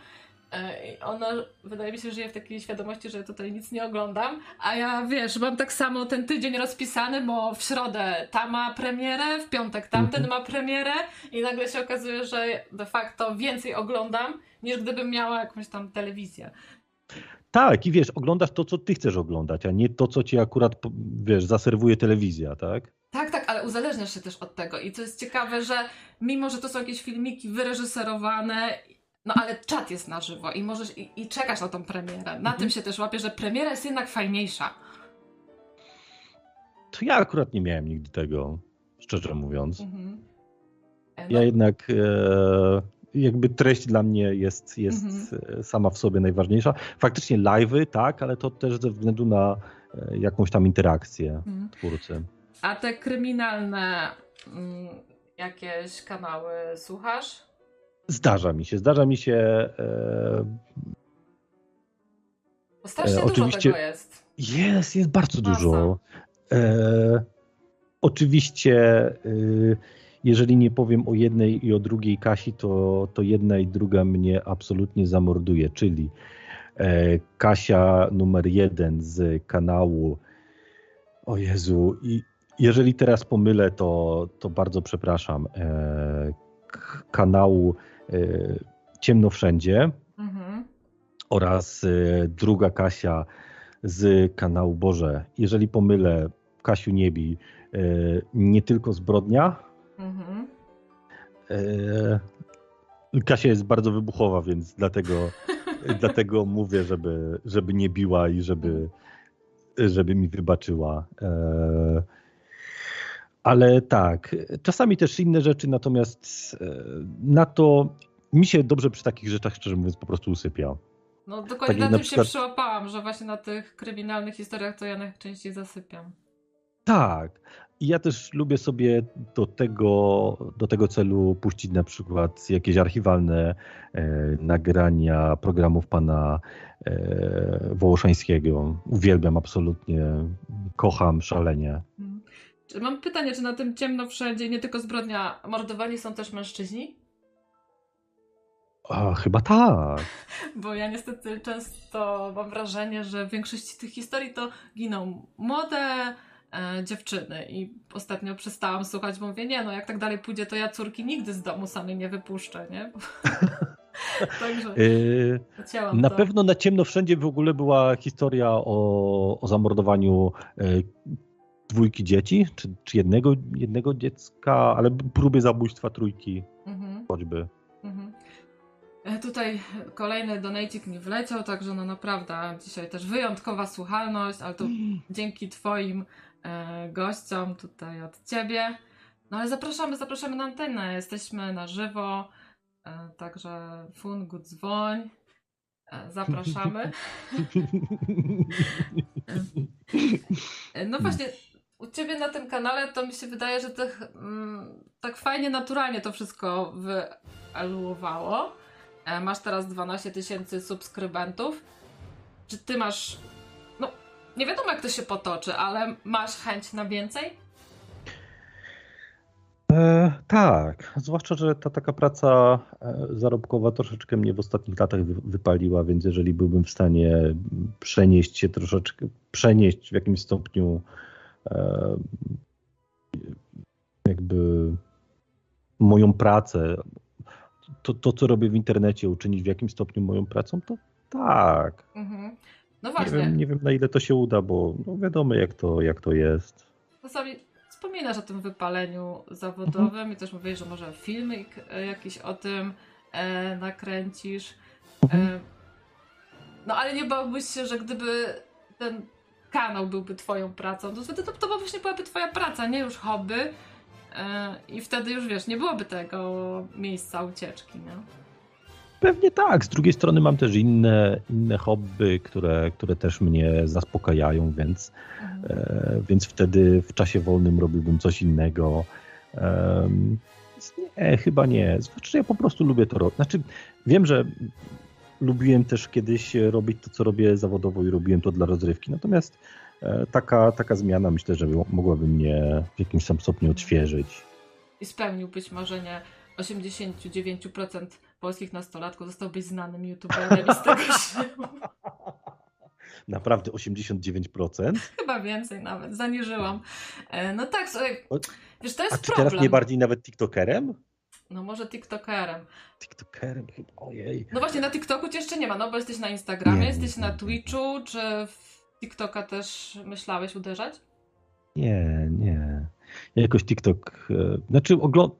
E, ona, wydaje mi się, żyje w takiej świadomości, że tutaj nic nie oglądam, a ja wiesz, mam tak samo ten tydzień rozpisany, bo w środę ta ma premierę, w piątek tamten mhm. ma premierę i nagle się okazuje, że de facto więcej oglądam, niż gdybym miała jakąś tam telewizję. Tak, i wiesz, oglądasz to, co ty chcesz oglądać, a nie to, co ci akurat, wiesz, zaserwuje telewizja, tak? Tak, tak, ale uzależniasz się też od tego. I to jest ciekawe, że mimo, że to są jakieś filmiki wyreżyserowane, no ale czat jest na żywo i możesz i, i czekasz na tą premierę. Na mhm. tym się też łapię, że premiera jest jednak fajniejsza. To ja akurat nie miałem nigdy tego, szczerze mówiąc. Mhm. E, no. Ja jednak e, jakby treść dla mnie jest, jest mhm. sama w sobie najważniejsza. Faktycznie live'y, tak, ale to też ze względu na e, jakąś tam interakcję mhm. twórcy. A te kryminalne mm, jakieś kanały słuchasz? Zdarza mi się, zdarza mi się. E, strasznie e, oczywiście, dużo tego jest. Jest, jest bardzo dużo. E, oczywiście, e, jeżeli nie powiem o jednej i o drugiej Kasi, to, to jedna i druga mnie absolutnie zamorduje, czyli e, Kasia numer jeden z kanału o Jezu, i jeżeli teraz pomylę, to, to bardzo przepraszam. E, kanału Ciemno Wszędzie mhm. oraz e, druga Kasia z kanału Boże. Jeżeli pomylę, Kasiu Niebi, e, nie tylko zbrodnia. Mhm. Kasia jest bardzo wybuchowa, więc dlatego, dlatego mówię, żeby, żeby nie biła i żeby, żeby mi wybaczyła. E, ale tak, czasami też inne rzeczy, natomiast e, na to mi się dobrze przy takich rzeczach, szczerze mówiąc, po prostu usypia. No dokładnie tak na, na tym przykład... się przyłapałam, że właśnie na tych kryminalnych historiach to ja najczęściej zasypiam. Tak, I ja też lubię sobie do tego, do tego celu puścić na przykład jakieś archiwalne e, nagrania programów pana e, Wołoszańskiego. Uwielbiam absolutnie, kocham szalenie. Hmm. Mam pytanie, czy na tym ciemno wszędzie nie tylko zbrodnia, mordowani są też mężczyźni? A, chyba tak. Bo ja niestety często mam wrażenie, że w większości tych historii to giną młode e, dziewczyny i ostatnio przestałam słuchać, bo mówię, nie no, jak tak dalej pójdzie, to ja córki nigdy z domu samej nie wypuszczę, nie? Także yy, Na to. pewno na ciemno wszędzie w ogóle była historia o, o zamordowaniu yy, dwójki dzieci, czy, czy jednego, jednego dziecka, ale próby zabójstwa trójki mhm. choćby. Mhm. E, tutaj kolejny donajcik mi wleciał, także no naprawdę dzisiaj też wyjątkowa słuchalność, ale to mm. dzięki Twoim e, gościom tutaj od Ciebie. No ale zapraszamy, zapraszamy na antenę, jesteśmy na żywo, e, także Fungu dzwoń, e, zapraszamy. E, no właśnie, u Ciebie na tym kanale to mi się wydaje, że tych, mm, tak fajnie, naturalnie to wszystko wyeluowało. E, masz teraz 12 tysięcy subskrybentów. Czy ty masz. No, nie wiadomo jak to się potoczy, ale masz chęć na więcej? E, tak, zwłaszcza, że ta taka praca e, zarobkowa troszeczkę mnie w ostatnich latach wypaliła, więc jeżeli byłbym w stanie przenieść się troszeczkę, przenieść w jakimś stopniu jakby moją pracę to, to, co robię w internecie, uczynić w jakimś stopniu moją pracą, to tak. Mhm. No właśnie. Nie wiem, nie wiem, na ile to się uda, bo no wiadomo, jak to, jak to jest. Czasami wspominasz o tym wypaleniu zawodowym mhm. i też mówisz, że może filmik e, jakiś o tym e, nakręcisz. Mhm. E, no ale nie bałbyś się, że gdyby ten kanał byłby twoją pracą, to wtedy to, to właśnie byłaby twoja praca, nie już hobby, E, I wtedy już wiesz, nie byłoby tego miejsca ucieczki, nie? Pewnie tak. Z drugiej strony mam też inne, inne hobby, które, które też mnie zaspokajają, więc, mhm. e, więc wtedy w czasie wolnym robiłbym coś innego. E, nie, chyba nie. Zwłaszcza ja po prostu lubię to robić. Znaczy, wiem, że lubiłem też kiedyś robić to, co robię zawodowo i robiłem to dla rozrywki. Natomiast E, taka, taka zmiana myślę, że mogłaby mnie w jakimś tam stopniu odświeżyć. I spełniłbyś marzenie 89% polskich nastolatków, zostałbyś znanym youtuberem z tego się... Naprawdę 89%? Chyba więcej nawet, zaniżyłam. E, no tak, słuchaj, wiesz, to jest A czy problem. teraz nie bardziej nawet TikTokerem? No może TikTokerem. TikTokerem chyba, ojej. No właśnie, na TikToku cię jeszcze nie ma, no bo jesteś na Instagramie, nie, jesteś nie, na Twitchu, czy w TikToka też myślałeś uderzać? Nie, nie. Ja jakoś TikTok. E, znaczy, ogląd...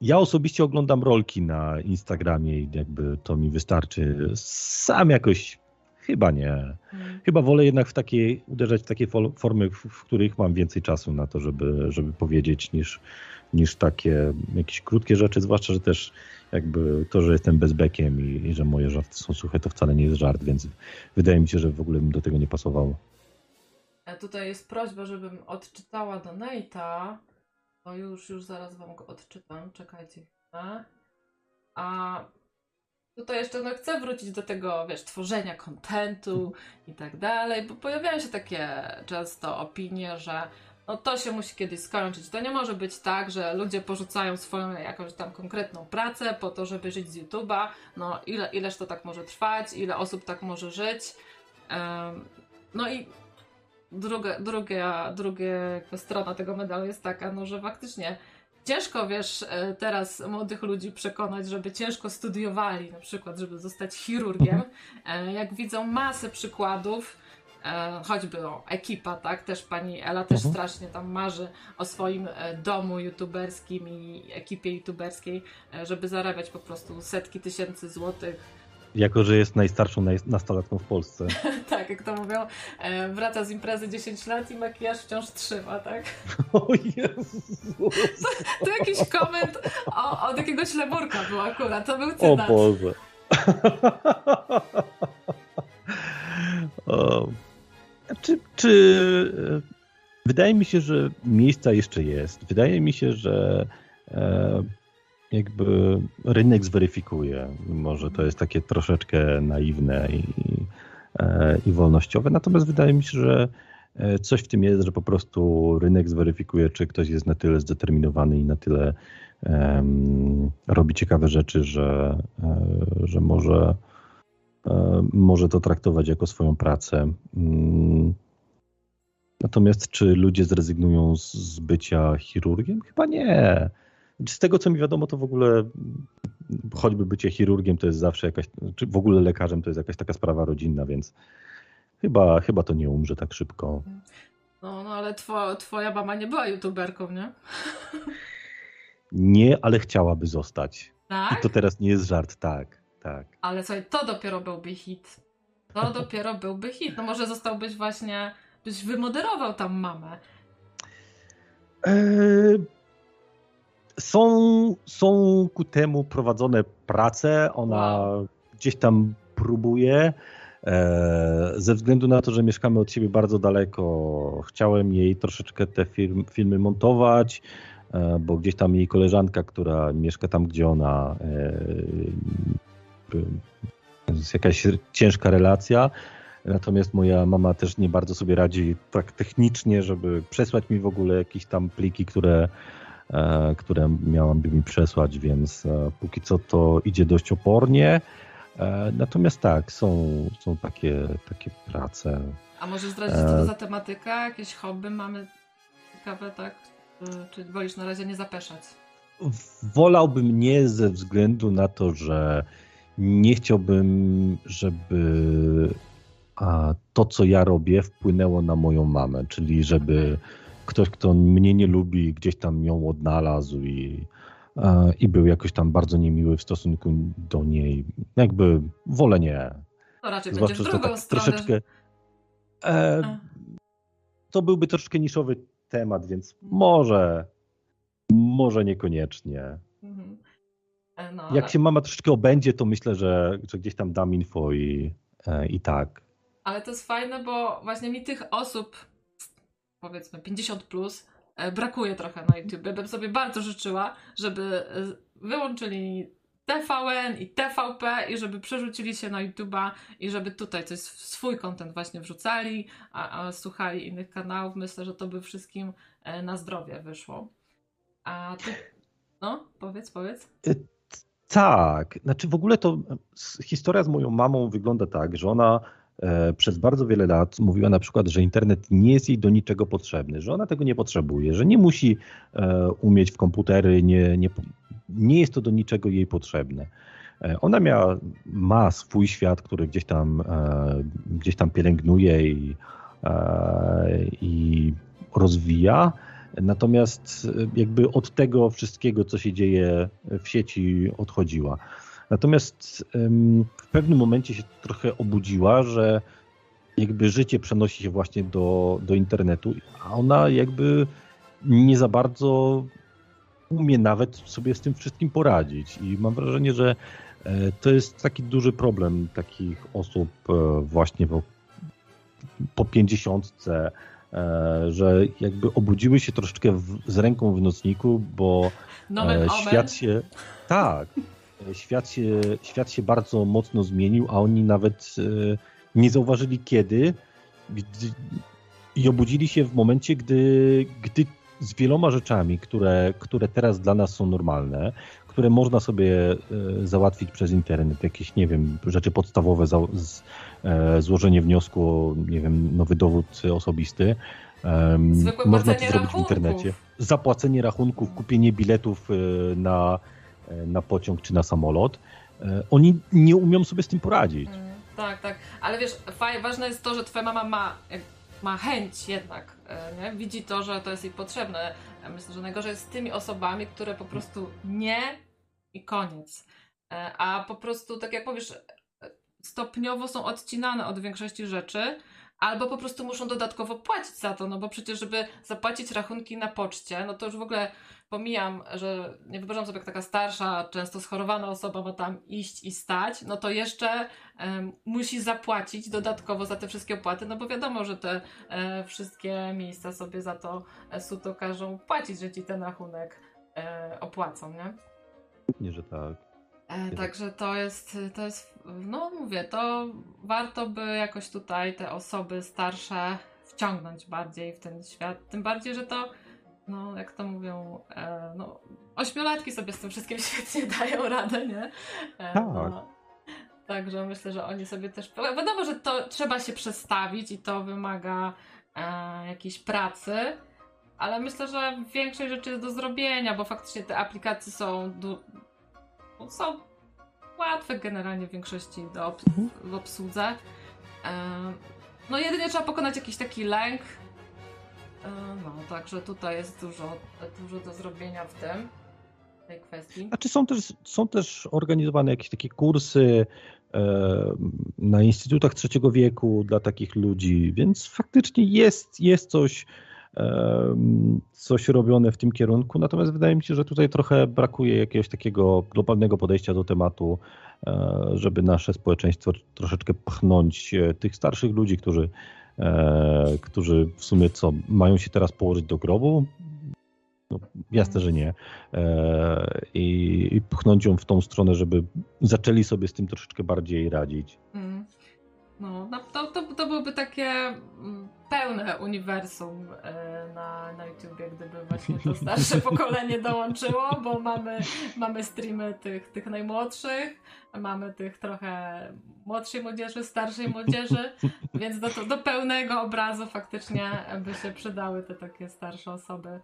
ja osobiście oglądam rolki na Instagramie i jakby to mi wystarczy. Sam jakoś chyba nie. Hmm. Chyba wolę jednak w takiej, uderzać w takie formy, w, w, których mam więcej czasu na to, żeby, żeby powiedzieć, niż, niż takie jakieś krótkie rzeczy, zwłaszcza, że też jakby to, że jestem bezbekiem i, i że moje żarty są suche, to wcale nie jest żart, więc wydaje mi się, że w ogóle bym do tego nie pasował. E, tutaj jest prośba, żebym odczytała donate'a. To już, już zaraz wam go odczytam. Czekajcie chwilę. A tutaj jeszcze no, chcę wrócić do tego, wiesz, tworzenia kontentu i tak dalej, bo pojawiają się takie często opinie, że no to się musi kiedyś skończyć. To nie może być tak, że ludzie porzucają swoją jakąś tam konkretną pracę po to, żeby żyć z YouTube'a. No ile, ileż to tak może trwać, ile osób tak może żyć. Um, no i druga, druga, druga strona tego medalu jest taka, no że faktycznie ciężko, wiesz, e, teraz młodych ludzi przekonać, żeby ciężko studiowali, na przykład, żeby zostać chirurgiem, e, jak widzą masę przykładów, choćby o ekipa, tak? Też pani Ela też mhm. strasznie tam marzy o swoim e, domu youtuberskim i ekipie youtuberskiej, e, żeby zarabiać po prostu setki tysięcy złotych. Jako, że jest najstarszą nastolatką w Polsce. tak, jak to mówią, wraca z imprezy 10 lat i makijaż wciąż trzyma, tak? O Jezus! To, to jakiś koment o, od jakiegoś lemurka był akurat, to był cytat. O Boże. Czy, czy wydaje mi się, że miejsca jeszcze jest. Wydaje mi się, że e, jakby rynek zweryfikuje. Może to jest takie troszeczkę naiwne i, e, i wolnościowe, natomiast wydaje mi się, że e, coś w tym jest, że po prostu rynek zweryfikuje, czy ktoś jest na tyle zdeterminowany i na tyle um, robi ciekawe rzeczy, że, e, że może, może to traktować jako swoją pracę. Mm. Natomiast czy ludzie zrezygnują z bycia chirurgiem? Chyba nie. Z tego, co mi wiadomo, to w ogóle choćby bycie chirurgiem to jest zawsze jakaś, czy w ogóle lekarzem to jest jakaś taka sprawa rodzinna, więc chyba, chyba to nie umrze tak szybko. No, no ale two, twoja mama nie była youtuberką, nie? Nie, ale chciałaby zostać. Tak? I to teraz nie jest żart, tak, tak. Ale słuchaj, to dopiero byłby hit. To dopiero byłby hit. No może zostałbyś właśnie, byś wymoderował tam mamę. Eee są, są ku temu prowadzone prace, ona wow. gdzieś tam próbuje. E, ze względu na to, że mieszkamy od siebie bardzo daleko, chciałem jej troszeczkę te film, filmy montować, e, bo gdzieś tam jej koleżanka, która mieszka tam, gdzie ona, e, jakaś ciężka relacja. Natomiast moja mama też nie bardzo sobie radzi tak technicznie, żeby przesłać mi w ogóle jakieś tam pliki, które E, które miałam mi przesłać, więc e, póki co to idzie dość opornie. E, natomiast tak, są, są takie, takie prace. A może zdradzić, co to za tematyka? Jakieś hobby mamy ciekawe, tak? Czy wolisz na razie nie zapeszać? Wolałbym nie ze względu na to, że nie chciałbym, żeby to, co ja robię, wpłynęło na moją mamę, czyli żeby ktoś, kto mnie nie lubi, gdzieś tam ją odnalazł i, i był jakoś tam bardzo niemiły w stosunku do niej. Jakby wolę nie. To raczej Zwłaszcza, że tak stronę. troszeczkę. E, to byłby troszkę niszowy temat, więc może, może niekoniecznie. No, Jak ale... się mama troszeczkę obędzie, to myślę, że, że gdzieś tam dam info i, e, i tak. Ale to jest fajne, bo właśnie mi tych osób powiedzmy 50 plus e, brakuje trochę na YouTube. Bym sobie bardzo życzyła, żeby e, wyłączyli TVN i TVP i żeby przerzucili się na YouTube'a i żeby tutaj coś swój content właśnie wrzucali, a, a słuchali innych kanałów. Myślę, że to by wszystkim na zdrowie wyszło. A ty, no, powiedz, powiedz. Tak, znaczy w ogóle to historia z moją mamą wygląda tak, że ona E, przez bardzo wiele lat mówiła na przykład, że internet nie jest jej do niczego potrzebny, że ona tego nie potrzebuje, że nie musi e, umieć w komputery, nie, nie, nie jest to do niczego jej potrzebne. E, ona miała, ma swój świat, który gdzieś tam, gdzieś tam pielęgnuje i, i rozwija. Natomiast jakby od tego wszystkiego, co się dzieje w sieci, odchodziła. Natomiast w pewnym momencie się trochę obudziła, że jakby życie przenosi się właśnie do, do internetu, a ona jakby nie za bardzo umie nawet sobie z tym wszystkim poradzić. I mam wrażenie, że e, to jest taki duży problem takich osób e, właśnie po, po pięćdziesiątce, e, że jakby obudziły się troszeczkę w, z ręką w nocniku, bo świat się... Tak, świat się, świat się bardzo mocno zmienił, a oni nawet e, nie zauważyli kiedy i obudzili się w momencie, gdy, gdy z wieloma rzeczami, które, które teraz dla nas są normalne, które można sobie e, załatwić przez internet, jakieś, nie wiem, rzeczy podstawowe, e, złożenie wniosku, nie wiem, nowy dowód osobisty, można to zrobić rachunków. w internecie. Zapłacenie rachunków, kupienie biletów na E, na pociąg czy na samolot, oni nie umią sobie z tym poradzić. Mm, tak, tak. Ale wiesz, ważne jest to, że twoja mama ma, ma chęć jednak, nie? widzi to, że to jest jej potrzebne. Myślę, że najgorzej jest z tymi osobami, które po prostu nie i koniec. A po prostu, tak jak powiesz, stopniowo są odcinane od większości rzeczy, albo po prostu muszą dodatkowo płacić za to, no bo przecież, żeby zapłacić rachunki na poczcie, no to już w ogóle pomijam, że nie wyobrażam sobie, jak taka starsza, często schorowana osoba ma tam iść i stać, no to jeszcze um, musi zapłacić dodatkowo za te wszystkie opłaty, no bo wiadomo, że te e, wszystkie miejsca sobie za to e, suto każą płacić, że ci ten rachunek e, opłacą, nie? Nie, że tak. E, także to jest, to jest, no mówię, to warto by jakoś tutaj te osoby starsze wciągnąć bardziej w ten świat. Tym bardziej, że to, no jak to mówią, e, no ośmiolatki sobie z tym wszystkim świetnie dają radę, nie? E, tak. No, także myślę, że oni sobie też. Wiadomo, że to trzeba się przestawić i to wymaga e, jakiejś pracy. Ale myślę, że większość rzeczy jest do zrobienia, bo faktycznie te aplikacje są są łatwe generalnie w większości do obs mhm. w obsłudze. No jedynie trzeba pokonać jakiś taki lęk. No, także tutaj jest dużo, dużo do zrobienia w tym, w tej kwestii. A czy są też, są też organizowane jakieś takie kursy na instytutach trzeciego wieku dla takich ludzi, więc faktycznie jest, jest coś, coś robione w tym kierunku. Natomiast wydaje mi się, że tutaj trochę brakuje jakiegoś takiego globalnego podejścia do tematu, e, żeby nasze społeczeństwo troszeczkę pchnąć e, tych starszych ludzi, którzy, e, którzy w sumie co, mają się teraz położyć do grobu. No, jasne, że nie. I, I pchnąć ją w tą stronę, żeby zaczęli sobie z tym troszeczkę bardziej radzić. Mm. No, to, to byłoby takie mm, pełne uniwersum e, na, na YouTubie, gdyby właśnie to starsze pokolenie dołączyło, bo mamy, mamy streamy tych, tych najmłodszych, mamy tych trochę młodszej młodzieży, starszej młodzieży, więc do, do pełnego obrazu faktycznie by się przydały te takie starsze osoby.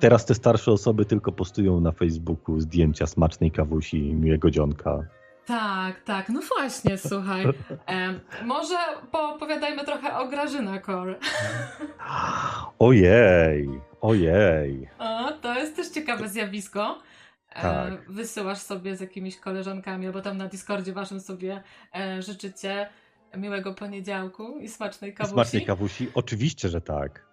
Teraz te starsze osoby tylko postują na Facebooku zdjęcia smacznej kawusi miłego dzionka. Tak, tak. No właśnie, słuchaj. E, może poopowiadajmy trochę o Grażyna Kor. Ojej, ojej. O, to jest też ciekawe zjawisko. E, tak. Wysyłasz sobie z jakimiś koleżankami, albo tam na Discordzie waszym sobie e, życzycie miłego poniedziałku i smacznej kawusi. Smacznej kawusi? Oczywiście, że tak.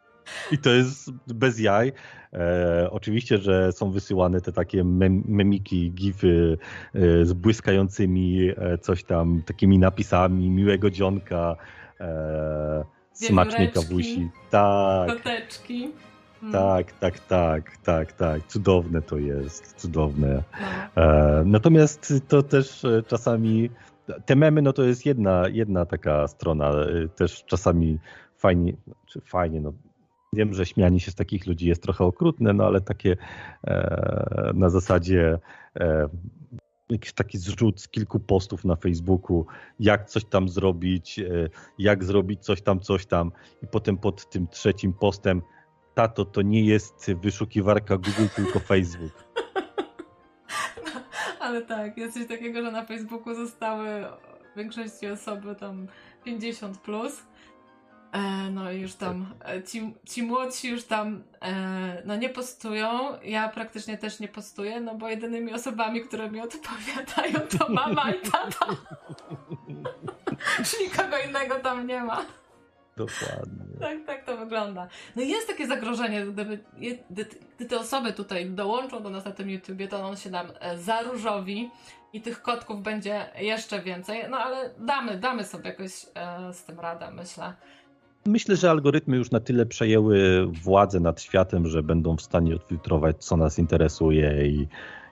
I to jest bez jaj. E, oczywiście, że są wysyłane te takie mem memiki, gify e, z błyskającymi e, coś tam, takimi napisami miłego dzionka, e, smacznej kawusi. Tak. Koteczki. Hmm. Tak, tak, tak, tak, tak. Cudowne to jest, cudowne. No. E, natomiast to też e, czasami te memy, no to jest jedna, jedna taka strona. Też czasami fajnie, czy fajnie, no Wiem, że śmianie się z takich ludzi jest trochę okrutne, no ale takie e, na zasadzie e, jakiś taki zrzut z kilku postów na Facebooku, jak coś tam zrobić, e, jak zrobić coś tam, coś tam i potem pod tym trzecim postem tato, to nie jest wyszukiwarka Google, tylko Facebook. Ale tak, jest coś takiego, że na Facebooku zostały w większości osoby tam 50 plus no i już tam e, ci, ci młodsi już tam e, no nie postują. Ja praktycznie też nie postuję, no bo jedynymi osobami, które mi odpowiadają to mama i tata. Już nikogo innego tam nie ma. Dokładnie. Tak, tak to wygląda. No jest takie zagrożenie, gdyby, gdy, gdy te osoby tutaj dołączą do nas na tym YouTubie, to on się nam zaróżowi i tych kotków będzie jeszcze więcej. No ale damy, damy sobie jakoś e, z tym radę, myślę. Myślę, że algorytmy już na tyle przejęły władzę nad światem, że będą w stanie odfiltrować, co nas interesuje i,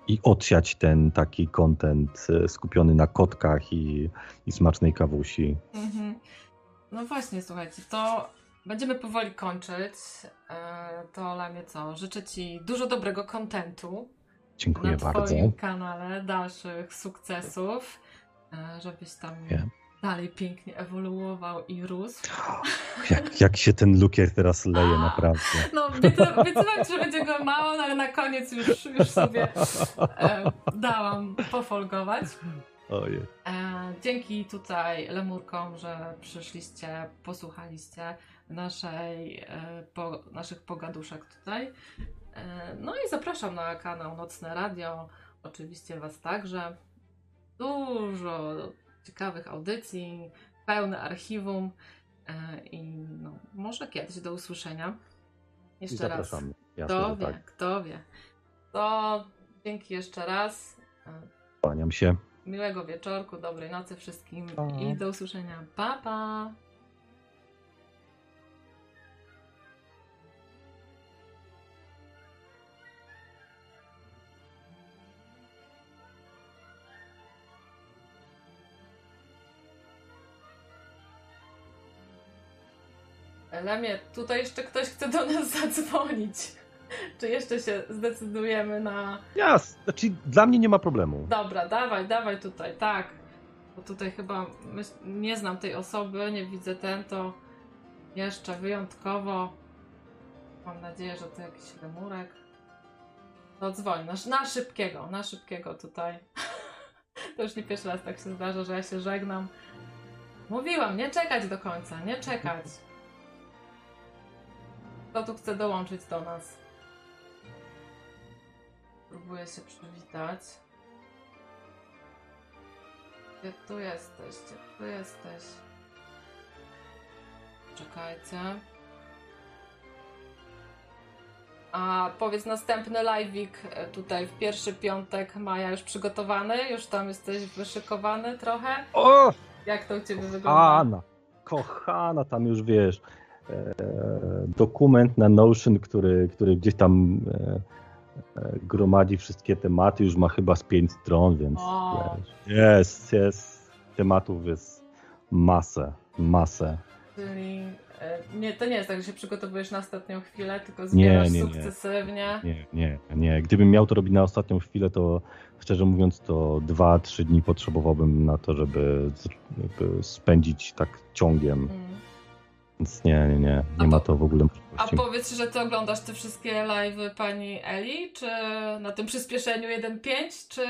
i odsiać ten taki content e, skupiony na kotkach i, i smacznej kawusi. Mhm. No właśnie, słuchajcie, to będziemy powoli kończyć. E, to Lamie co? Życzę Ci dużo dobrego kontentu. Dziękuję na bardzo. Na kanale, dalszych sukcesów, e, żebyś tam dalej pięknie ewoluował i rósł. Jak, jak się ten lukier teraz leje, naprawdę. No, obiecywam że będzie go mało, no, ale na koniec już, już sobie e, dałam pofolgować. Ojej. E, dzięki tutaj lemurkom, że przyszliście, posłuchaliście naszej, e, po, naszych pogaduszek tutaj. E, no i zapraszam na kanał Nocne Radio. Oczywiście Was także. Dużo ciekawych audycji, pełne archiwum. I no, może kiedyś do usłyszenia. Jeszcze I zapraszamy. raz. Jasne, Kto wie, tak. kto wie. To dzięki jeszcze raz. Kłaniam się. Miłego wieczorku, dobrej nocy wszystkim Pa. i do usłyszenia. Pa, pa! Lemie, tutaj jeszcze ktoś chce do nas zadzwonić. Czy jeszcze się zdecydujemy na. Jas, znaczy dla mnie nie ma problemu. Dobra, dawaj, dawaj tutaj, tak. Bo tutaj chyba nie znam tej osoby, nie widzę ten, to jeszcze wyjątkowo. Mam nadzieję, że to jakiś lemurek. To dzwoń, na, na szybkiego, na szybkiego tutaj. to już nie pierwszy raz tak się zdarza, że ja się żegnam. Mówiłam, nie czekać do końca, nie czekać. Kto tu chce dołączyć do nas? Próbuję się przywitać. Gdzie tu jesteś? Gdzie tu jesteś? Czekajcie. A powiedz następny live'ik e, tutaj w pierwszy piątek maja już przygotowany? Już tam jesteś wyszykowany trochę? O, Jak to u Ciebie wygląda? kochana, kochana, tam już wiesz, dokument na Notion, który, który gdzieś tam e, e, gromadzi wszystkie tematy, już ma chyba z pięć stron, więc jest, jest, tematów jest masę, masę. Czyli e, nie, to nie jest tak, że się przygotowujesz na ostatnią chwilę, tylko zbierasz nie, nie. sukcesywnie. Nie, nie, nie. Gdybym miał to robić na ostatnią chwilę, to szczerze mówiąc, to dwa, trzy dni potrzebowałbym na to, żeby spędzić tak ciągiem. Mm. Więc nie, nie, nie. A Nie ma to w ogóle A możliwości. powiedz, że ty oglądasz te wszystkie live'y pani Eli, czy na tym przyspieszeniu 1.5, czy...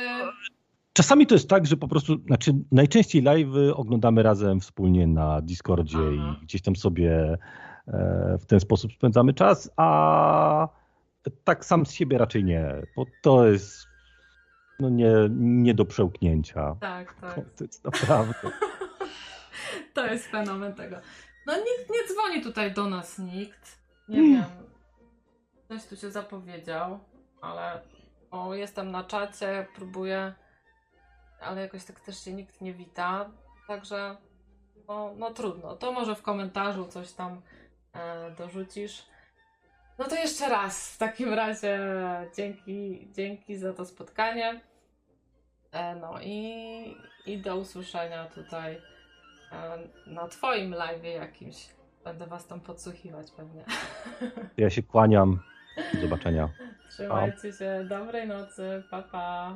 Czasami to jest tak, że po prostu, znaczy najczęściej live oglądamy razem wspólnie na Discordzie Aha. i gdzieś tam sobie e, w ten sposób spędzamy czas, a tak sam z siebie raczej nie, bo to jest no nie, nie do przełknięcia. Tak, tak. To jest naprawdę. To jest fenomen tego. No nikt nie dzwoni tutaj do nas, nikt. Nie Mm. wiem. Ktoś tu się zapowiedział, ale o, jestem na czacie, próbuję, ale jakoś tak też się nikt nie wita. Także no, no trudno. To może w komentarzu coś tam e, dorzucisz. No to jeszcze raz w takim razie dzięki, dzięki za to spotkanie. E, no i, i do usłyszenia tutaj na Twoim live jakimś. Będę Was tam podsłuchiwać pewnie. Ja się kłaniam. Do zobaczenia. Trzymajcie się. Dobrej nocy. Pa, pa.